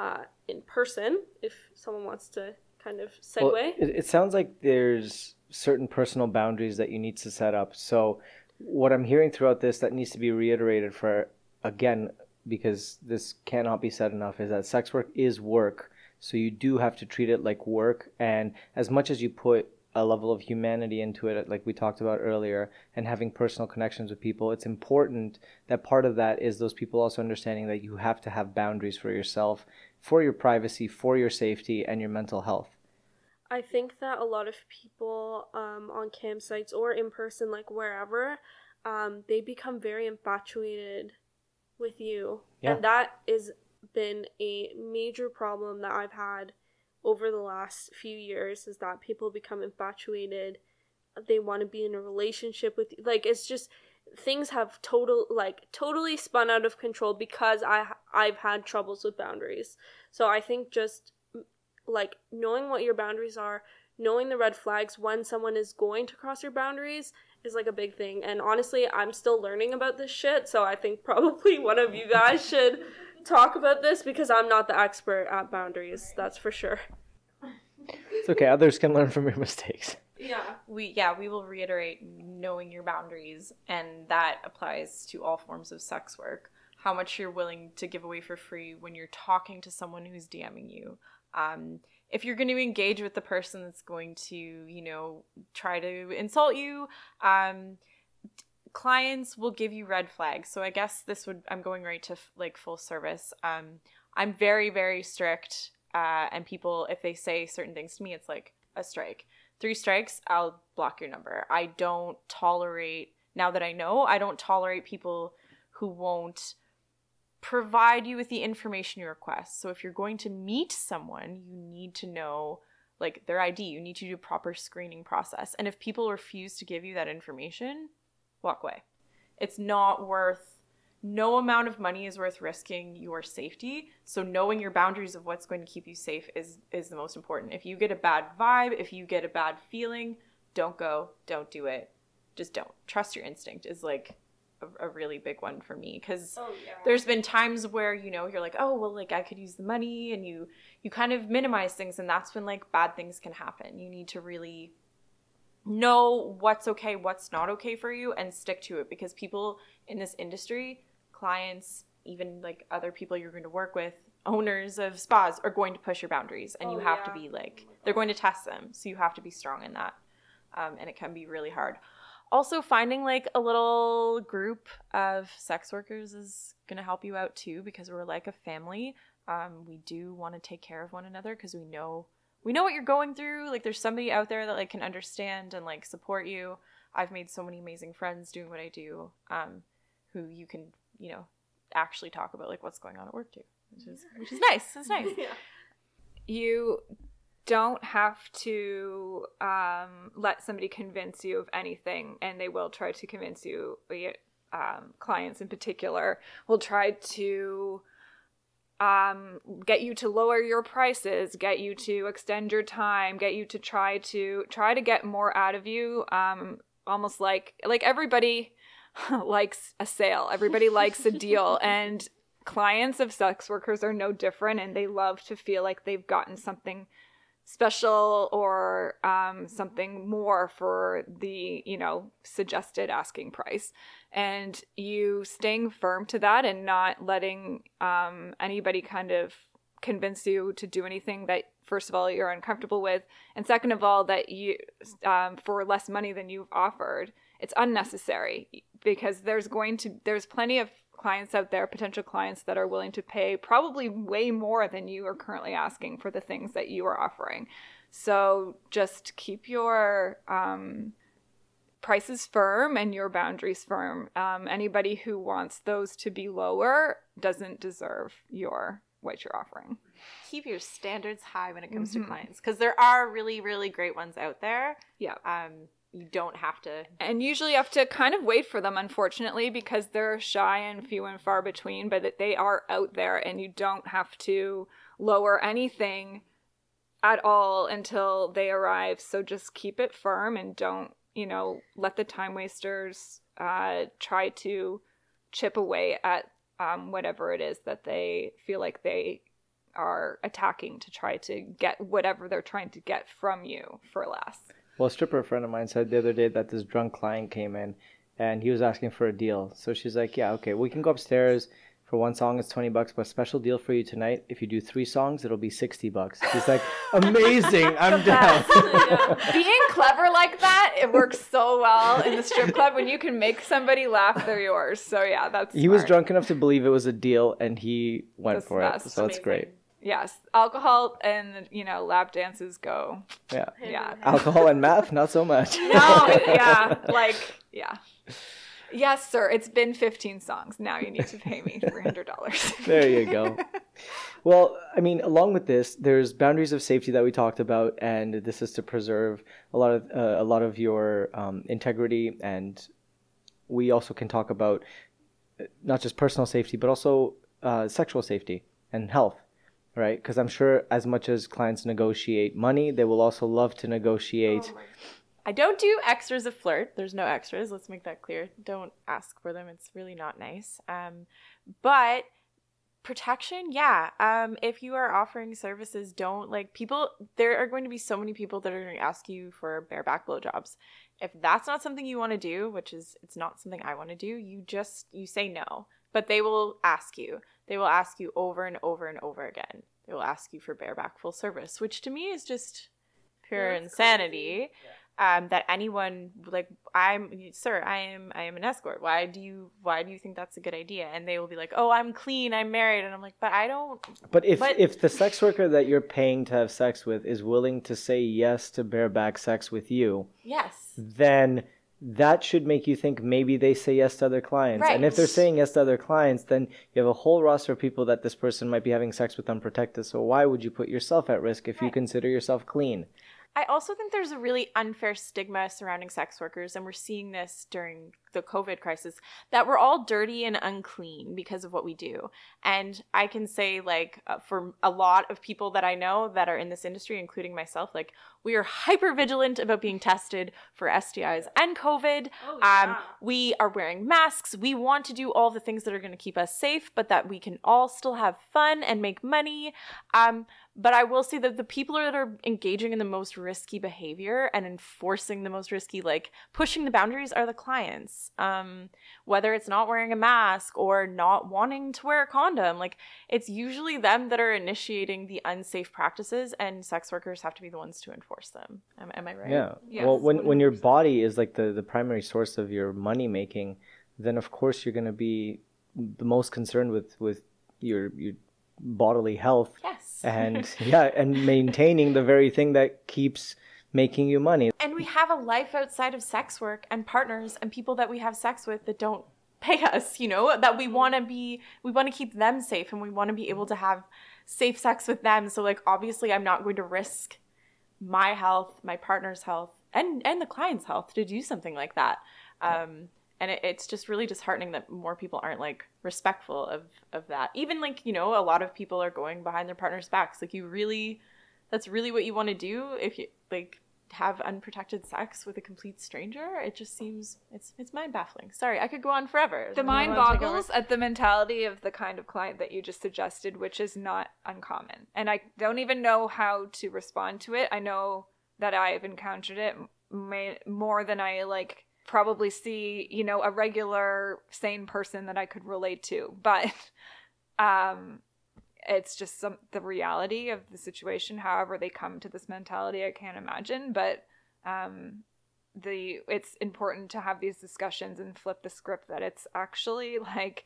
uh, in person if someone wants to kind of segue. Well, it, it sounds like there's certain personal boundaries that you need to set up. So, what I'm hearing throughout this that needs to be reiterated for again, because this cannot be said enough, is that sex work is work. So, you do have to treat it like work. And as much as you put a level of humanity into it, like we talked about earlier, and having personal connections with people, it's important that part of that is those people also understanding that you have to have boundaries for yourself, for your privacy, for your safety, and your mental health. I think that a lot of people um, on cam sites or in person, like wherever, um, they become very infatuated with you. Yeah. And that has been a major problem that I've had over the last few years is that people become infatuated. They want to be in a relationship with you. Like, it's just things have total like totally spun out of control because I I've had troubles with boundaries. So I think just like knowing what your boundaries are, knowing the red flags when someone is going to cross your boundaries is like a big thing. And honestly, I'm still learning about this shit, so I think probably one of you guys should talk about this because I'm not the expert at boundaries, that's for sure. It's okay. Others can learn from your mistakes. Yeah. We yeah, we will reiterate knowing your boundaries and that applies to all forms of sex work. How much you're willing to give away for free when you're talking to someone who's DMing you. Um, if you're going to engage with the person that's going to, you know, try to insult you, um, clients will give you red flags. So I guess this would I'm going right to like full service. Um, I'm very very strict, uh, and people if they say certain things to me, it's like a strike. Three strikes, I'll block your number. I don't tolerate now that I know I don't tolerate people who won't provide you with the information you request. So if you're going to meet someone, you need to know like their ID. You need to do a proper screening process. And if people refuse to give you that information, walk away. It's not worth no amount of money is worth risking your safety. So knowing your boundaries of what's going to keep you safe is is the most important. If you get a bad vibe, if you get a bad feeling, don't go, don't do it. Just don't. Trust your instinct is like a, a really big one for me because Oh yeah. there's been times where you know you're like oh well like i could use the money and you you kind of minimize things and that's when like bad things can happen you need to really know what's okay what's not okay for you and stick to it because people in this industry clients even like other people you're going to work with owners of spas are going to push your boundaries and you Oh, have yeah. to be like they're going to test them so you have to be strong in that um, and it can be really hard also finding like a little group of sex workers is going to help you out too because we're like a family. Um, we do want to take care of one another because we know we know what you're going through. Like there's somebody out there that like can understand and like support you. I've made so many amazing friends doing what i do um, who you can you know actually talk about like what's going on at work too which is which is nice. It's nice. Yeah. you don't have to um, let somebody convince you of anything, and they will try to convince you. Um, clients in particular will try to um, get you to lower your prices, get you to extend your time, get you to try to try to get more out of you. Um, almost like like everybody likes a sale, everybody likes a deal, and clients of sex workers are no different, and they love to feel like they've gotten something special or um, something more for the you know suggested asking price. And you staying firm to that and not letting um, anybody kind of convince you to do anything that first of all you're uncomfortable with and second of all that you um, for less money than you've offered it's unnecessary because there's going to there's plenty of clients out there potential clients that are willing to pay probably way more than you are currently asking for the things that you are offering so just keep your um, prices firm and your boundaries firm um, anybody who wants those to be lower doesn't deserve your what you're offering keep your standards high when it comes to Mhm. clients because there are really, really great ones out there. Yeah. Um, you don't have to. and usually you have to kind of wait for them unfortunately because they're shy and few and far between but they are out there and you don't have to lower anything at all until they arrive so just keep it firm and don't you know let the time wasters uh, try to chip away at um, whatever it is that they feel like they are attacking to try to get whatever they're trying to get from you for less Well, a stripper friend of mine said the other day that this drunk client came in and he was asking for a deal. So she's like, Yeah, okay, we can go upstairs. For one song, it's 20 bucks, but special deal for you tonight. If you do three songs, it'll be 60 bucks. He's like, Amazing, I'm down. being clever like that it works so well in the strip club when you can make somebody laugh they're yours so yeah that's he was drunk enough to believe it was a deal and he went That's for it. So that's great. Yes alcohol and you know lap dances go. Yeah. yeah. Alcohol and math, not so much. no it- yeah like yeah. Yes sir it's been 15 songs. Now you need to pay me $300 there you go. Well, I mean, along with this, there's boundaries of safety that we talked about, and this is to preserve a lot of uh, a lot of your um, integrity, and we also can talk about uh, not just personal safety, but also uh, sexual safety and health, right? Because I'm sure as much as clients negotiate money, they will also love to negotiate. I don't do extras of flirt. There's no extras. Let's make that clear. Don't ask for them. It's really not nice. Um, but protection, yeah. Um, if you are offering services, don't like people. There are going to be so many people that are going to ask you for bareback blowjobs. If that's not something you want to do, which is it's not something I want to do, you just you say no. But they will ask you. They will ask you over and over and over again. They will ask you for bareback full service, which to me is just pure insanity um, that anyone like I'm sir I am I am an escort. Why do you why do you think that's a good idea? And they will be like oh I'm clean I'm married. And I'm like but I don't But if But- if the sex worker that you're paying to have sex with is willing to say yes to bareback sex with you, yes. then that should make you think maybe they say yes to other clients. And if they're saying yes to other clients, then you have a whole roster of people that this person might be having sex with unprotected. So why would you put yourself at risk if you consider yourself clean? I also think there's a really unfair stigma surrounding sex workers, and we're seeing this during the COVID crisis that we're all dirty and unclean because of what we do. And I can say, like, uh, for a lot of people that I know that are in this industry, including myself, like, we are hyper vigilant about being tested for STIs and COVID. Oh, Um, we are wearing masks. We want to do all the things that are going to keep us safe, but that we can all still have fun and make money. Um, but I will say that the people that are engaging in the most risky behavior and enforcing the most risky, like pushing the boundaries, are the clients. Um, whether it's not wearing a mask or not wanting to wear a condom, like it's usually them that are initiating the unsafe practices, and sex workers have to be the ones to enforce them. Am, am I right? Yeah. Yes, well, when when your body is like the the primary source of your money making, then of course you're going to be the most concerned with with your your bodily health Yes. and yeah, and maintaining the very thing that keeps making you money. and we have a life outside of sex work and partners and people that we have sex with that don't pay us you know that we want to be we want to keep them safe and we want to be able to have safe sex with them. So like obviously i'm not going to risk my health my partner's health and and the client's health to do something like that. Um and it, it's just really disheartening that more people aren't like respectful of of that. Even like you know a lot of people are going behind their partner's backs. Like you really that's really what you want to do if you like have unprotected sex with a complete stranger it just seems it's it's mind baffling sorry i could go on forever the mind wanna take over. boggles at the mentality of the kind of client that you just suggested, which is not uncommon. And I don't even know how to respond to it. I know that I've encountered it may, more than I like probably see, you know, a regular sane person that I could relate to. But um it's just some the reality of the situation however they come to this mentality i can't imagine but um the it's important to have these discussions and flip the script that it's actually like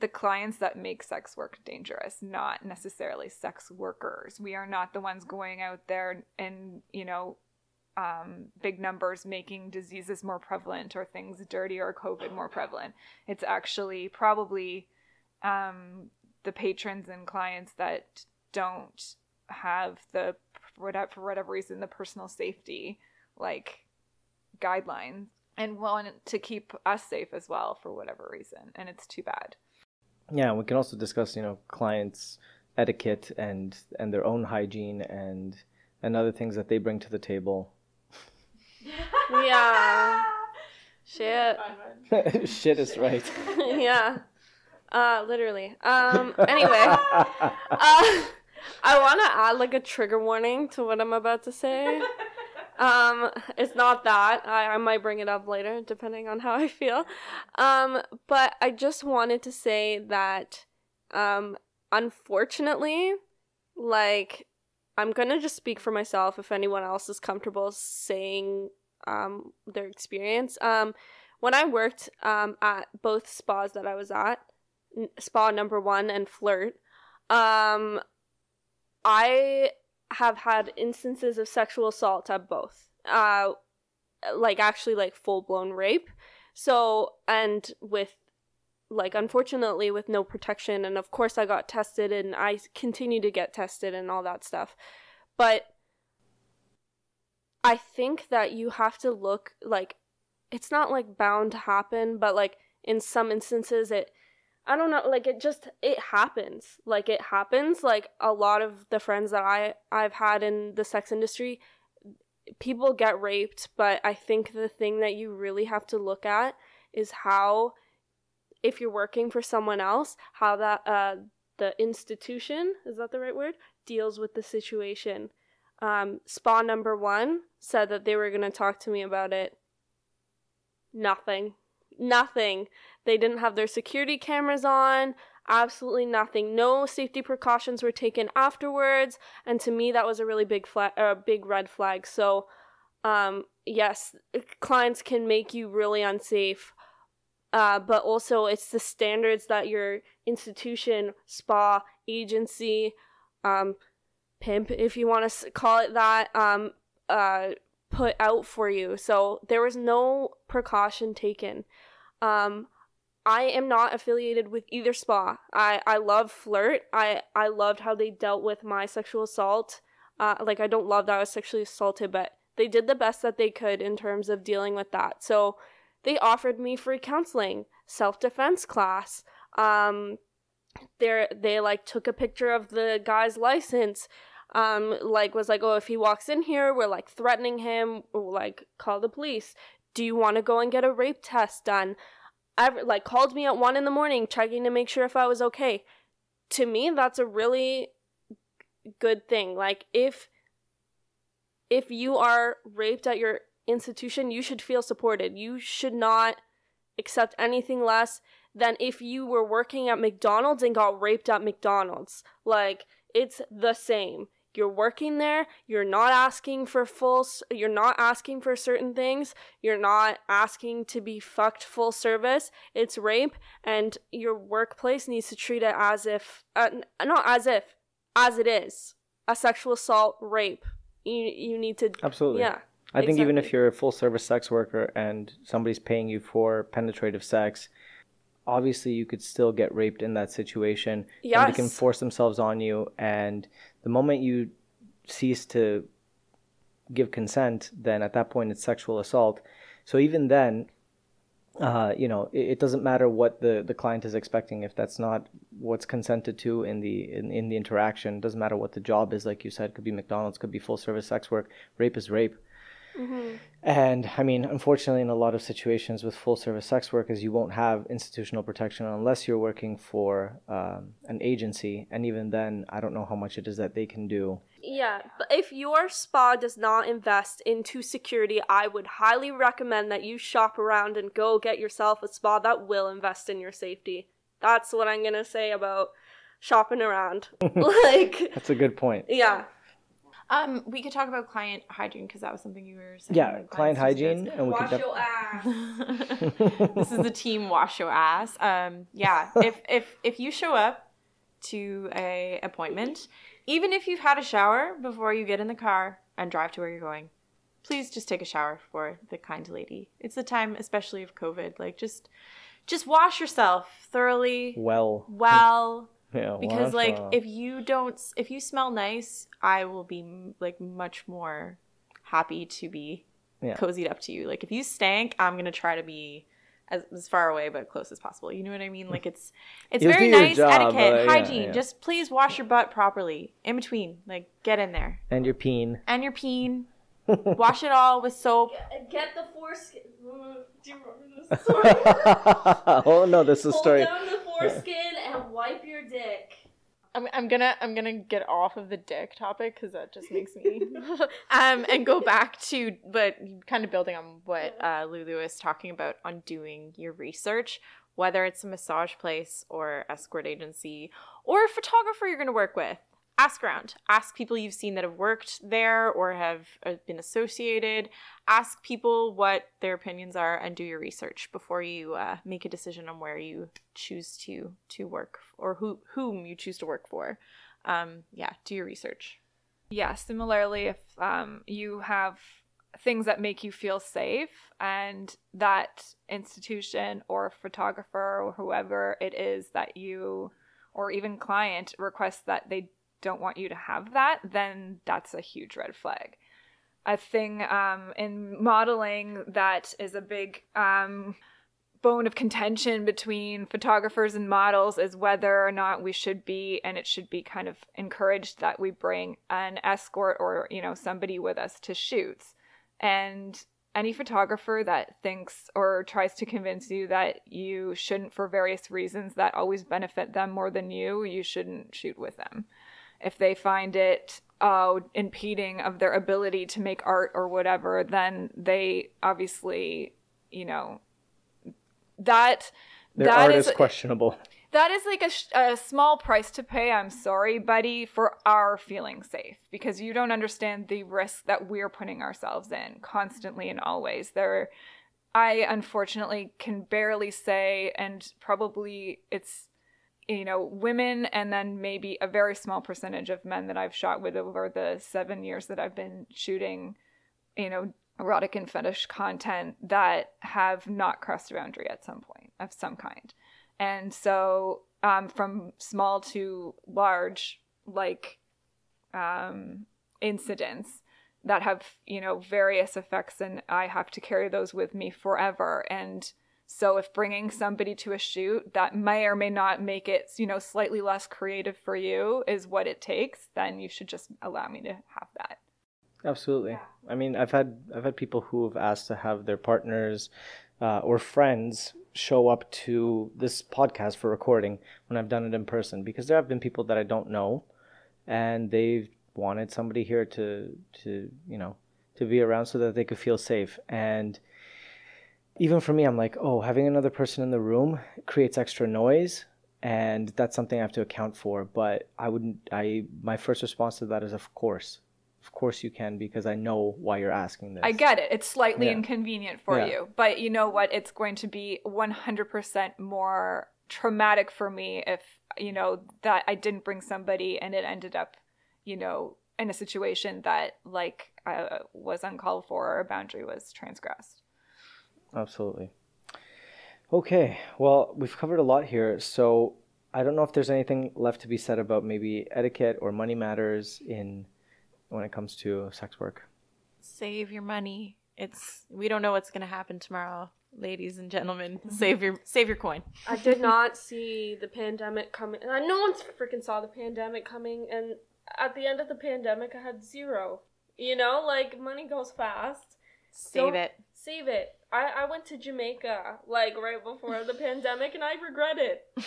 the clients that make sex work dangerous not necessarily sex workers. We are not the ones going out there and you know um, big numbers making diseases more prevalent or things dirty or covid more prevalent. It's actually probably um, the patrons and clients that don't have the for whatever, reason the personal safety like guidelines and want to keep us safe as well for whatever reason and it's too bad Yeah, we can also discuss, you know, clients' etiquette and and their own hygiene and and other things that they bring to the table. Yeah. Shit. Shit is right. yeah. Uh, literally. Um, anyway. Uh, I want to add like a trigger warning to what I'm about to say. Um, it's not that. I, I might bring it up later, depending on how I feel. Um, but I just wanted to say that, um, unfortunately, like, I'm gonna just speak for myself if anyone else is comfortable saying, um, their experience. Um, when I worked, um, at both spas that I was at, spa number one and flirt, um, I have had instances of sexual assault at both. Uh, like actually like full blown rape. So and with like unfortunately with no protection and of course I got tested and I continue to get tested and all that stuff. But I think that you have to look like it's not like bound to happen, but like in some instances it I don't know, like it just it happens. Like it happens. Like a lot of the friends that I I've had in the sex industry, people get raped, but I think the thing that you really have to look at is how if you're working for someone else, how that uh the institution, is that the right word, deals with the situation. Um spa number 1 said that they were going to talk to me about it. Nothing. Nothing. They didn't have their security cameras on. Absolutely nothing. No safety precautions were taken afterwards, and to me that was a really big flag, a big red flag. So, um, yes, clients can make you really unsafe, uh, but also it's the standards that your institution, spa, agency, um, pimp, if you want to call it that, um, uh, put out for you. So there was no precaution taken. Um, I am not affiliated with either spa. I, I love flirt. I, I loved how they dealt with my sexual assault. Uh, like I don't love that I was sexually assaulted, but they did the best that they could in terms of dealing with that. So they offered me free counseling, self defense class. Um, they they like took a picture of the guy's license. Um, like was like, oh, if he walks in here, we're like threatening him. Like call the police. Do you want to go and get a rape test done? Like called me at one in the morning checking to make sure if I was okay. To me, that's a really good thing. Like if if you are raped at your institution, you should feel supported. You should not accept anything less than if you were working at McDonald's and got raped at McDonald's. Like it's the same. You're working there, you're not asking for full you're not asking for certain things, you're not asking to be fucked full service. It's rape and your workplace needs to treat it as if uh, not as if as it is. A sexual assault, rape. You you need to Absolutely. Yeah. I think even if you're a full service sex worker and somebody's paying you for penetrative sex, obviously you could still get raped in that situation. Yeah. they can force themselves on you and the moment you cease to give consent, then at that point it's sexual assault. So even then, uh, you know, it, it doesn't matter what the, the client is expecting if that's not what's consented to in the in, in the interaction. doesn't matter what the job is, like you said, could be McDonald's, could be full service sex work. Rape is rape. Mm-hmm. And I mean, unfortunately, in a lot of situations with full service sex workers, you won't have institutional protection unless you're working for um, an agency. And even then, I don't know how much it is that they can do. Yeah, but if your spa does not invest into security, I would highly recommend that you shop around and go get yourself a spa that will invest in your safety. That's what I'm gonna say about shopping around. like, That's a good point. yeah. Um, we could talk about client hygiene because that was something you were saying. Yeah, client hygiene, this. and we could. def- ass. this is the team wash your ass. Um, yeah, if if if you show up to a appointment, even if you've had a shower before you get in the car and drive to where you're going, please just take a shower for the kind lady. It's the time, especially of COVID. Like just just wash yourself thoroughly, well, well, Yeah, because wash like off. if you don't if you smell nice i will be like much more happy to be Yeah. cozied up to you like if you stank i'm gonna try to be as, as far away but close as possible you know what i mean like it's it's very nice job, etiquette but hygiene yeah. just please wash your butt properly in between like get in there and your peen. and your peen wash it all with soap Get uh, the foreskin. Mm, do you remember this story? oh no, this is a Pull story. Foreskin and wipe your dick. I'm, I'm gonna I'm gonna get off of the dick topic because that just makes me um and go back to but kind of building on what uh, Lulu is talking about on doing your research, whether it's a massage place or escort agency or a photographer you're gonna work with. Ask around. Ask people you've seen that have worked there or have uh, been associated. Ask people what their opinions are and do your research before you uh, make a decision on where you choose to to work or who whom you choose to work for. Um, yeah, do your research. Yeah, similarly, if um, you have things that make you feel safe and that institution or photographer or whoever it is that you or even client requests that they don't want you to have that, then that's a huge red flag. A thing um, in modeling that is a big um, bone of contention between photographers and models is whether or not we should be and it should be kind of encouraged that we bring an escort or you know somebody with us to shoots and any photographer that thinks or tries to convince you that you shouldn't for various reasons that always benefit them more than you you shouldn't shoot with them if they find it uh, impeding of their ability to make art or whatever then they obviously you know that Their that art is is questionable. that is like a, a small price to pay i'm sorry buddy for our feeling safe because you don't understand the risk that we're putting ourselves in constantly and always there i unfortunately can barely say and probably it's you know women and then maybe a very small percentage of men that i've shot with over the seven years that i've been shooting you know erotic and fetish content that have not crossed a boundary at some point of some kind. And so um, from small to large like um, incidents that have you know various effects and i have to carry those with me forever. And so if bringing somebody to a shoot that may or may not make it you know slightly less creative for you is what it takes then you should just allow me to have that. Absolutely. I mean, I've had I've had people who have asked to have their partners uh, or friends show up to this podcast for recording when I've done it in person because there have been people that I don't know, and they've wanted somebody here to to you know to be around so that they could feel safe. And even for me i'm like oh having another person in the room creates extra noise and that's something i have to account for but i wouldn't i my first response to that is of course of course you can because i know why you're asking this I get it. It's slightly Yeah. inconvenient for Yeah. you, but you know what? It's going to be 100% more traumatic for me if, you know, that I didn't bring somebody and it ended up, you know, in a situation that like uh, was uncalled for or a boundary was transgressed. Absolutely. Okay, well, we've covered a lot here, so I don't know if there's anything left to be said about maybe etiquette or money matters in when it comes to sex work. Save your money. It's we don't know what's gonna happen tomorrow, ladies and gentlemen. Mm-hmm. Save your save your coin. I did not see the pandemic coming. And I no one freaking saw the pandemic coming. And at the end of the pandemic, I had zero. You know, like money goes fast. Save Don't- it. Save it. I, I went to Jamaica like right before the pandemic, and I regret it.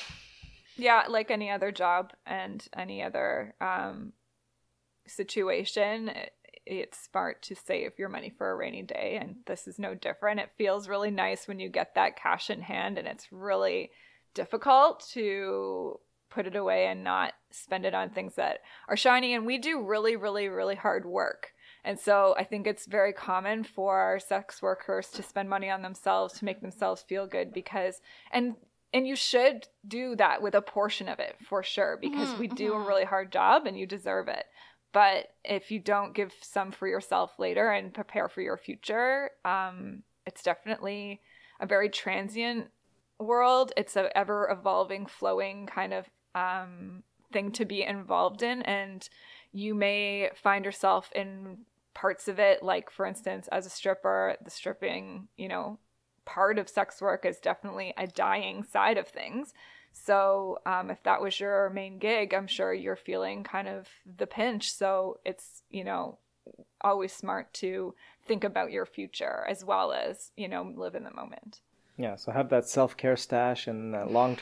Yeah, like any other job and any other um, situation, it, it's smart to save your money for a rainy day. And this is no different. It feels really nice when you get that cash in hand, and it's really difficult to put it away and not spend it on things that are shiny. And we do really, really, really hard work. And so I think it's very common for sex workers to spend money on themselves to make themselves feel good because, and and you should do that with a portion of it for sure because we do a really hard job and you deserve it. But if you don't give some for yourself later and prepare for your future um, it's definitely a very transient world. It's a ever evolving flowing kind of um, thing to be involved in, and you may find yourself in parts of it, like for instance, as a stripper, the stripping, you know, part of sex work is definitely a dying side of things. So, um, if that was your main gig, I'm sure you're feeling kind of the pinch. So, it's, you know, always smart to think about your future as well as, you know, live in the moment. Yeah, so have that self care stash and that long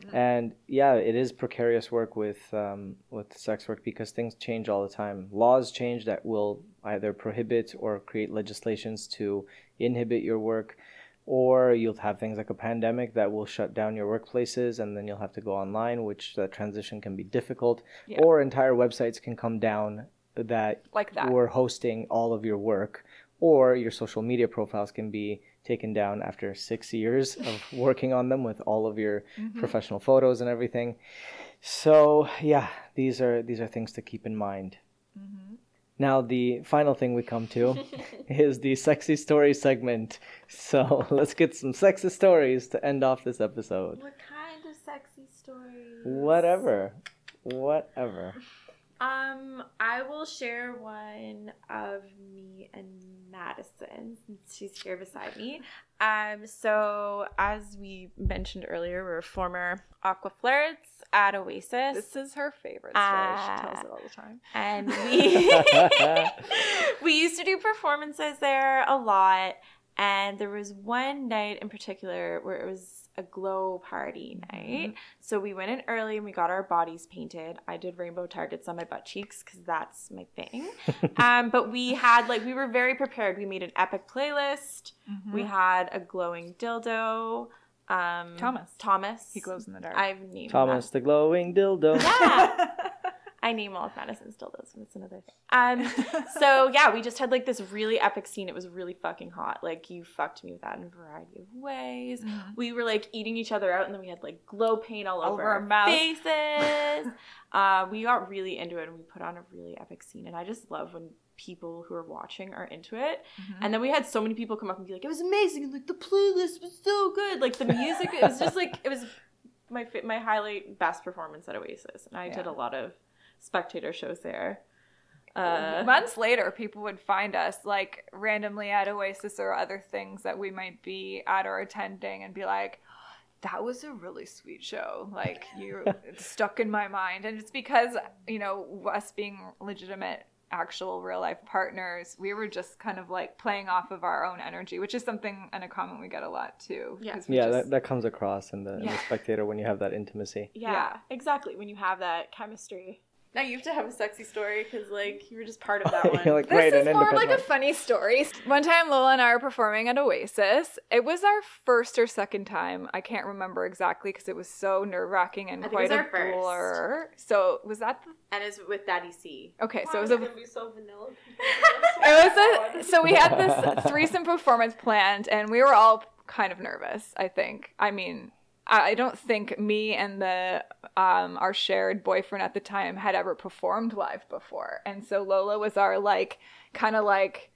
stash. And yeah, it is precarious work with um, with sex work because things change all the time. Laws change that will either prohibit or create legislations to inhibit your work, or you'll have things like a pandemic that will shut down your workplaces, and then you'll have to go online, which that transition can be difficult. Yeah. Or entire websites can come down that Like that. were hosting all of your work, or your social media profiles can be taken down after six years of working on them with all of your mm-hmm. professional photos and everything. So yeah, these are these are things to keep in mind. Mm-hmm. Now the final thing we come to is the sexy story segment. So let's get some sexy stories to end off this episode. What kind of sexy stories? Whatever, whatever. Um, I will share one of me and Madison since she's here beside me. Um, so as we mentioned earlier, we're former aqua flirts at Oasis. This is her favorite story. she tells Ah. it all the time. and we we used to do performances there a lot and there was one night in particular where it was a glow party night. So we went in early and we got our bodies painted. I did rainbow targets on my butt cheeks because that's my thing. Um, but we had like we were very prepared. We made an epic playlist. We had a glowing dildo um, Thomas. thomas. He glows in the dark. i've named Thomas the glowing dildo. yeah. I name all of Madison still does, and it's another thing. Um, so yeah, we just had like this really epic scene. It was really fucking hot. Like you fucked me with that in a variety of ways. We were like eating each other out, and then we had like glow paint all over, Over our, faces. uh, we got really into it, and we put on a really epic scene. And I just love when people who are watching are into it. And then we had so many people come up and be like, "It was amazing!" And like the playlist was so good. Like the music, it was just like it was my my highlight best performance at Oasis, and I did a lot of spectator shows there. Uh, Months later, people would find us like randomly at Oasis or other things that we might be at or attending and be like, that was a really sweet show. Like, you stuck in my mind. And it's because, you know, us being legitimate, actual real life partners, we were just kind of like playing off of our own energy, which is something and a comment we get a lot too. Yeah. 'cause we Yeah, just- that, that comes across in the, in the spectator when you have that intimacy. yeah, Yeah. exactly. When you have that chemistry. Now you have to have a sexy story because like you were just part of that one. You're like, This is more of like a funny story. One time, Lola and I were performing at Oasis. It was our first or second time. I can't remember exactly because it was so nerve wracking and I think it quite was a our first. blur. So was that the and it's with Daddy C. okay? So it was a be so vanilla. it was a so we had this threesome performance planned and we were all kind of nervous i think i mean i don't think me and the um our shared boyfriend at the time had ever performed live before. And so lola was our like kind of like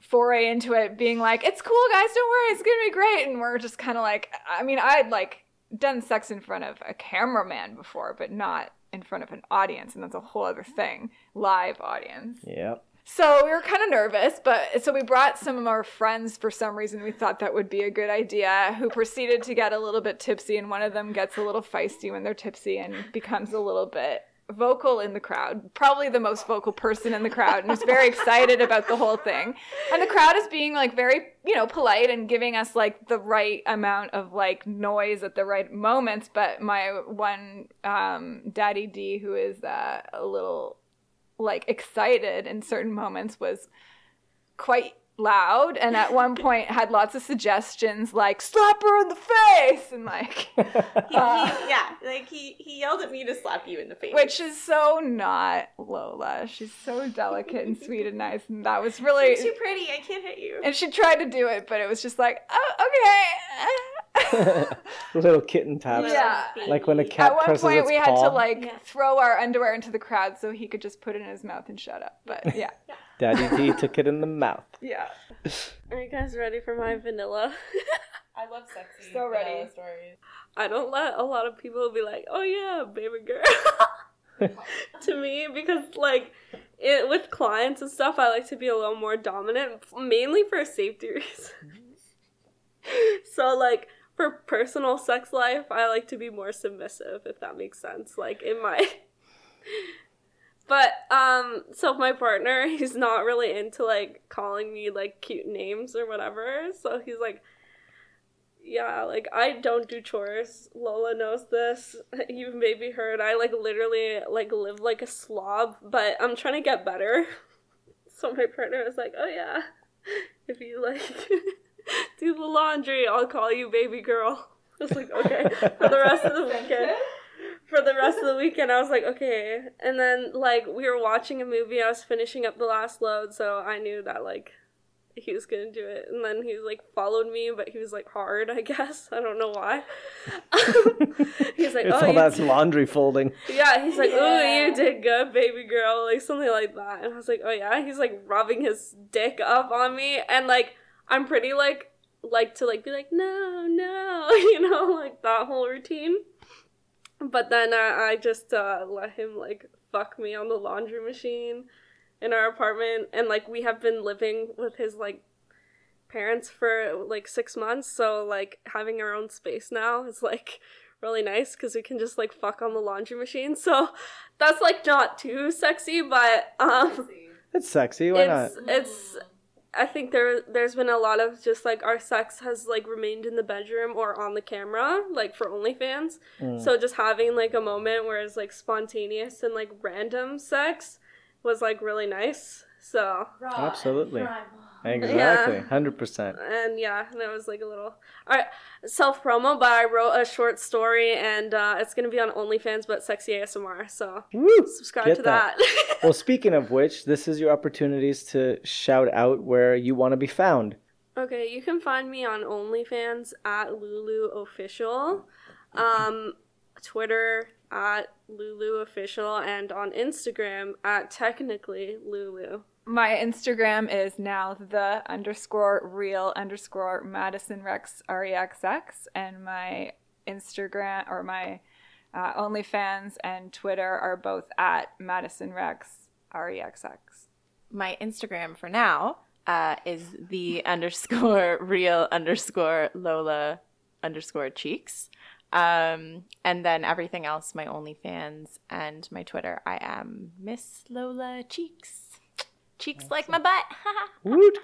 foray into it being like it's cool guys don't worry it's gonna be great. And we're just kind of like i mean i'd like done sex in front of a cameraman before but not in front of an audience and that's a whole other thing. Live audience. Yep. So we were kind of nervous, but so we brought some of our friends for some reason. We thought that would be a good idea, who proceeded to get a little bit tipsy, and one of them gets a little feisty when they're tipsy and becomes a little bit vocal in the crowd. Probably the most vocal person in the crowd, and was very excited about the whole thing. And the crowd is being like very, you know, polite and giving us like the right amount of like noise at the right moments. But my one um, daddy D, who is uh, a little like excited in certain moments was quite loud and at one point had lots of suggestions like slap her in the face and like He, he, uh, yeah, like he he yelled at me to slap you in the face. which is so not Lola. She's so delicate and sweet and nice and that was really You're too pretty. I can't hit you. and she tried to do it but it was just like oh okay Little kitten taps. Yeah. Like when a cat At one presses point, its we had paw. to like Yeah. throw our underwear into the crowd so he could just put it in his mouth and shut up. But yeah, Daddy D took it in the mouth. yeah. Are you guys ready for my vanilla? I love sexy So ready. vanilla stories. I don't let a lot of people be like, "Oh yeah, baby girl," to me because like it with clients and stuff, I like to be a little more dominant, mainly for safety reasons. so like for personal sex life, I like to be more submissive, if that makes sense. Like in my. But um so my partner he's not really into like calling me like cute names or whatever. So he's like yeah, like I don't do chores. Lola knows this. You've maybe heard I like literally like live like a slob, but I'm trying to get better. So my partner was like, "Oh yeah, if you like do the laundry, I'll call you baby girl." I was like, "Okay." For the rest of the weekend. For the rest of the weekend, I was like, "Okay." And then like we were watching a movie. I was finishing up the last load, so I knew that like he was gonna do it and then he like followed me but he was like hard i guess i don't know why he's like it's oh all you that d- laundry folding. yeah he's like oh you did good baby girl like something like that and i was like oh yeah he's like rubbing his dick up on me and like i'm pretty like like to like be like no no you know like that whole routine. But then uh, i just uh let him like fuck me on the laundry machine in our apartment. And like we have been living with his like parents for like six months. So like having our own space now is like really nice because we can just like fuck on the laundry machine. So that's like not too sexy but um It's sexy. Why it's not? it's I think there there's been a lot of just like our sex has like remained in the bedroom or on the camera, like for OnlyFans. Mm. So just having like a moment where it's like spontaneous and like random sex was like really nice. So Absolutely. Exactly. Hundred percent. and yeah, that was like a little all right self promo. But I wrote a short story and uh, it's gonna be on OnlyFans, but sexy ASMR. So Woo! subscribe to that. that. Well, speaking of which, this is your opportunities to shout out where you want to be found. Okay, you can find me on OnlyFans at Lulu Official, um, Twitter at Lulu Official, and on Instagram at technically Lulu. My Instagram is now the underscore real underscore Madison Rex REXX, and my Instagram or my uh, OnlyFans and Twitter are both at Madison Rex REXX. My Instagram for now uh, is the underscore real underscore Lola underscore cheeks. Um, and then everything else, my OnlyFans and my Twitter, I am Miss Lola Cheeks. Cheeks like my butt. Woot.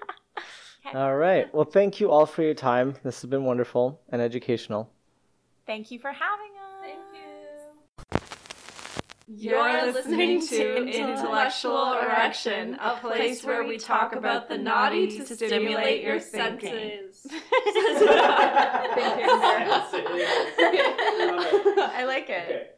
All right. Well, thank you all for your time. This has been wonderful and educational. Thank you for having us. Thank you. You're listening to Intellectual Erection, a place where we talk about the naughty to stimulate your senses. I like it. Okay.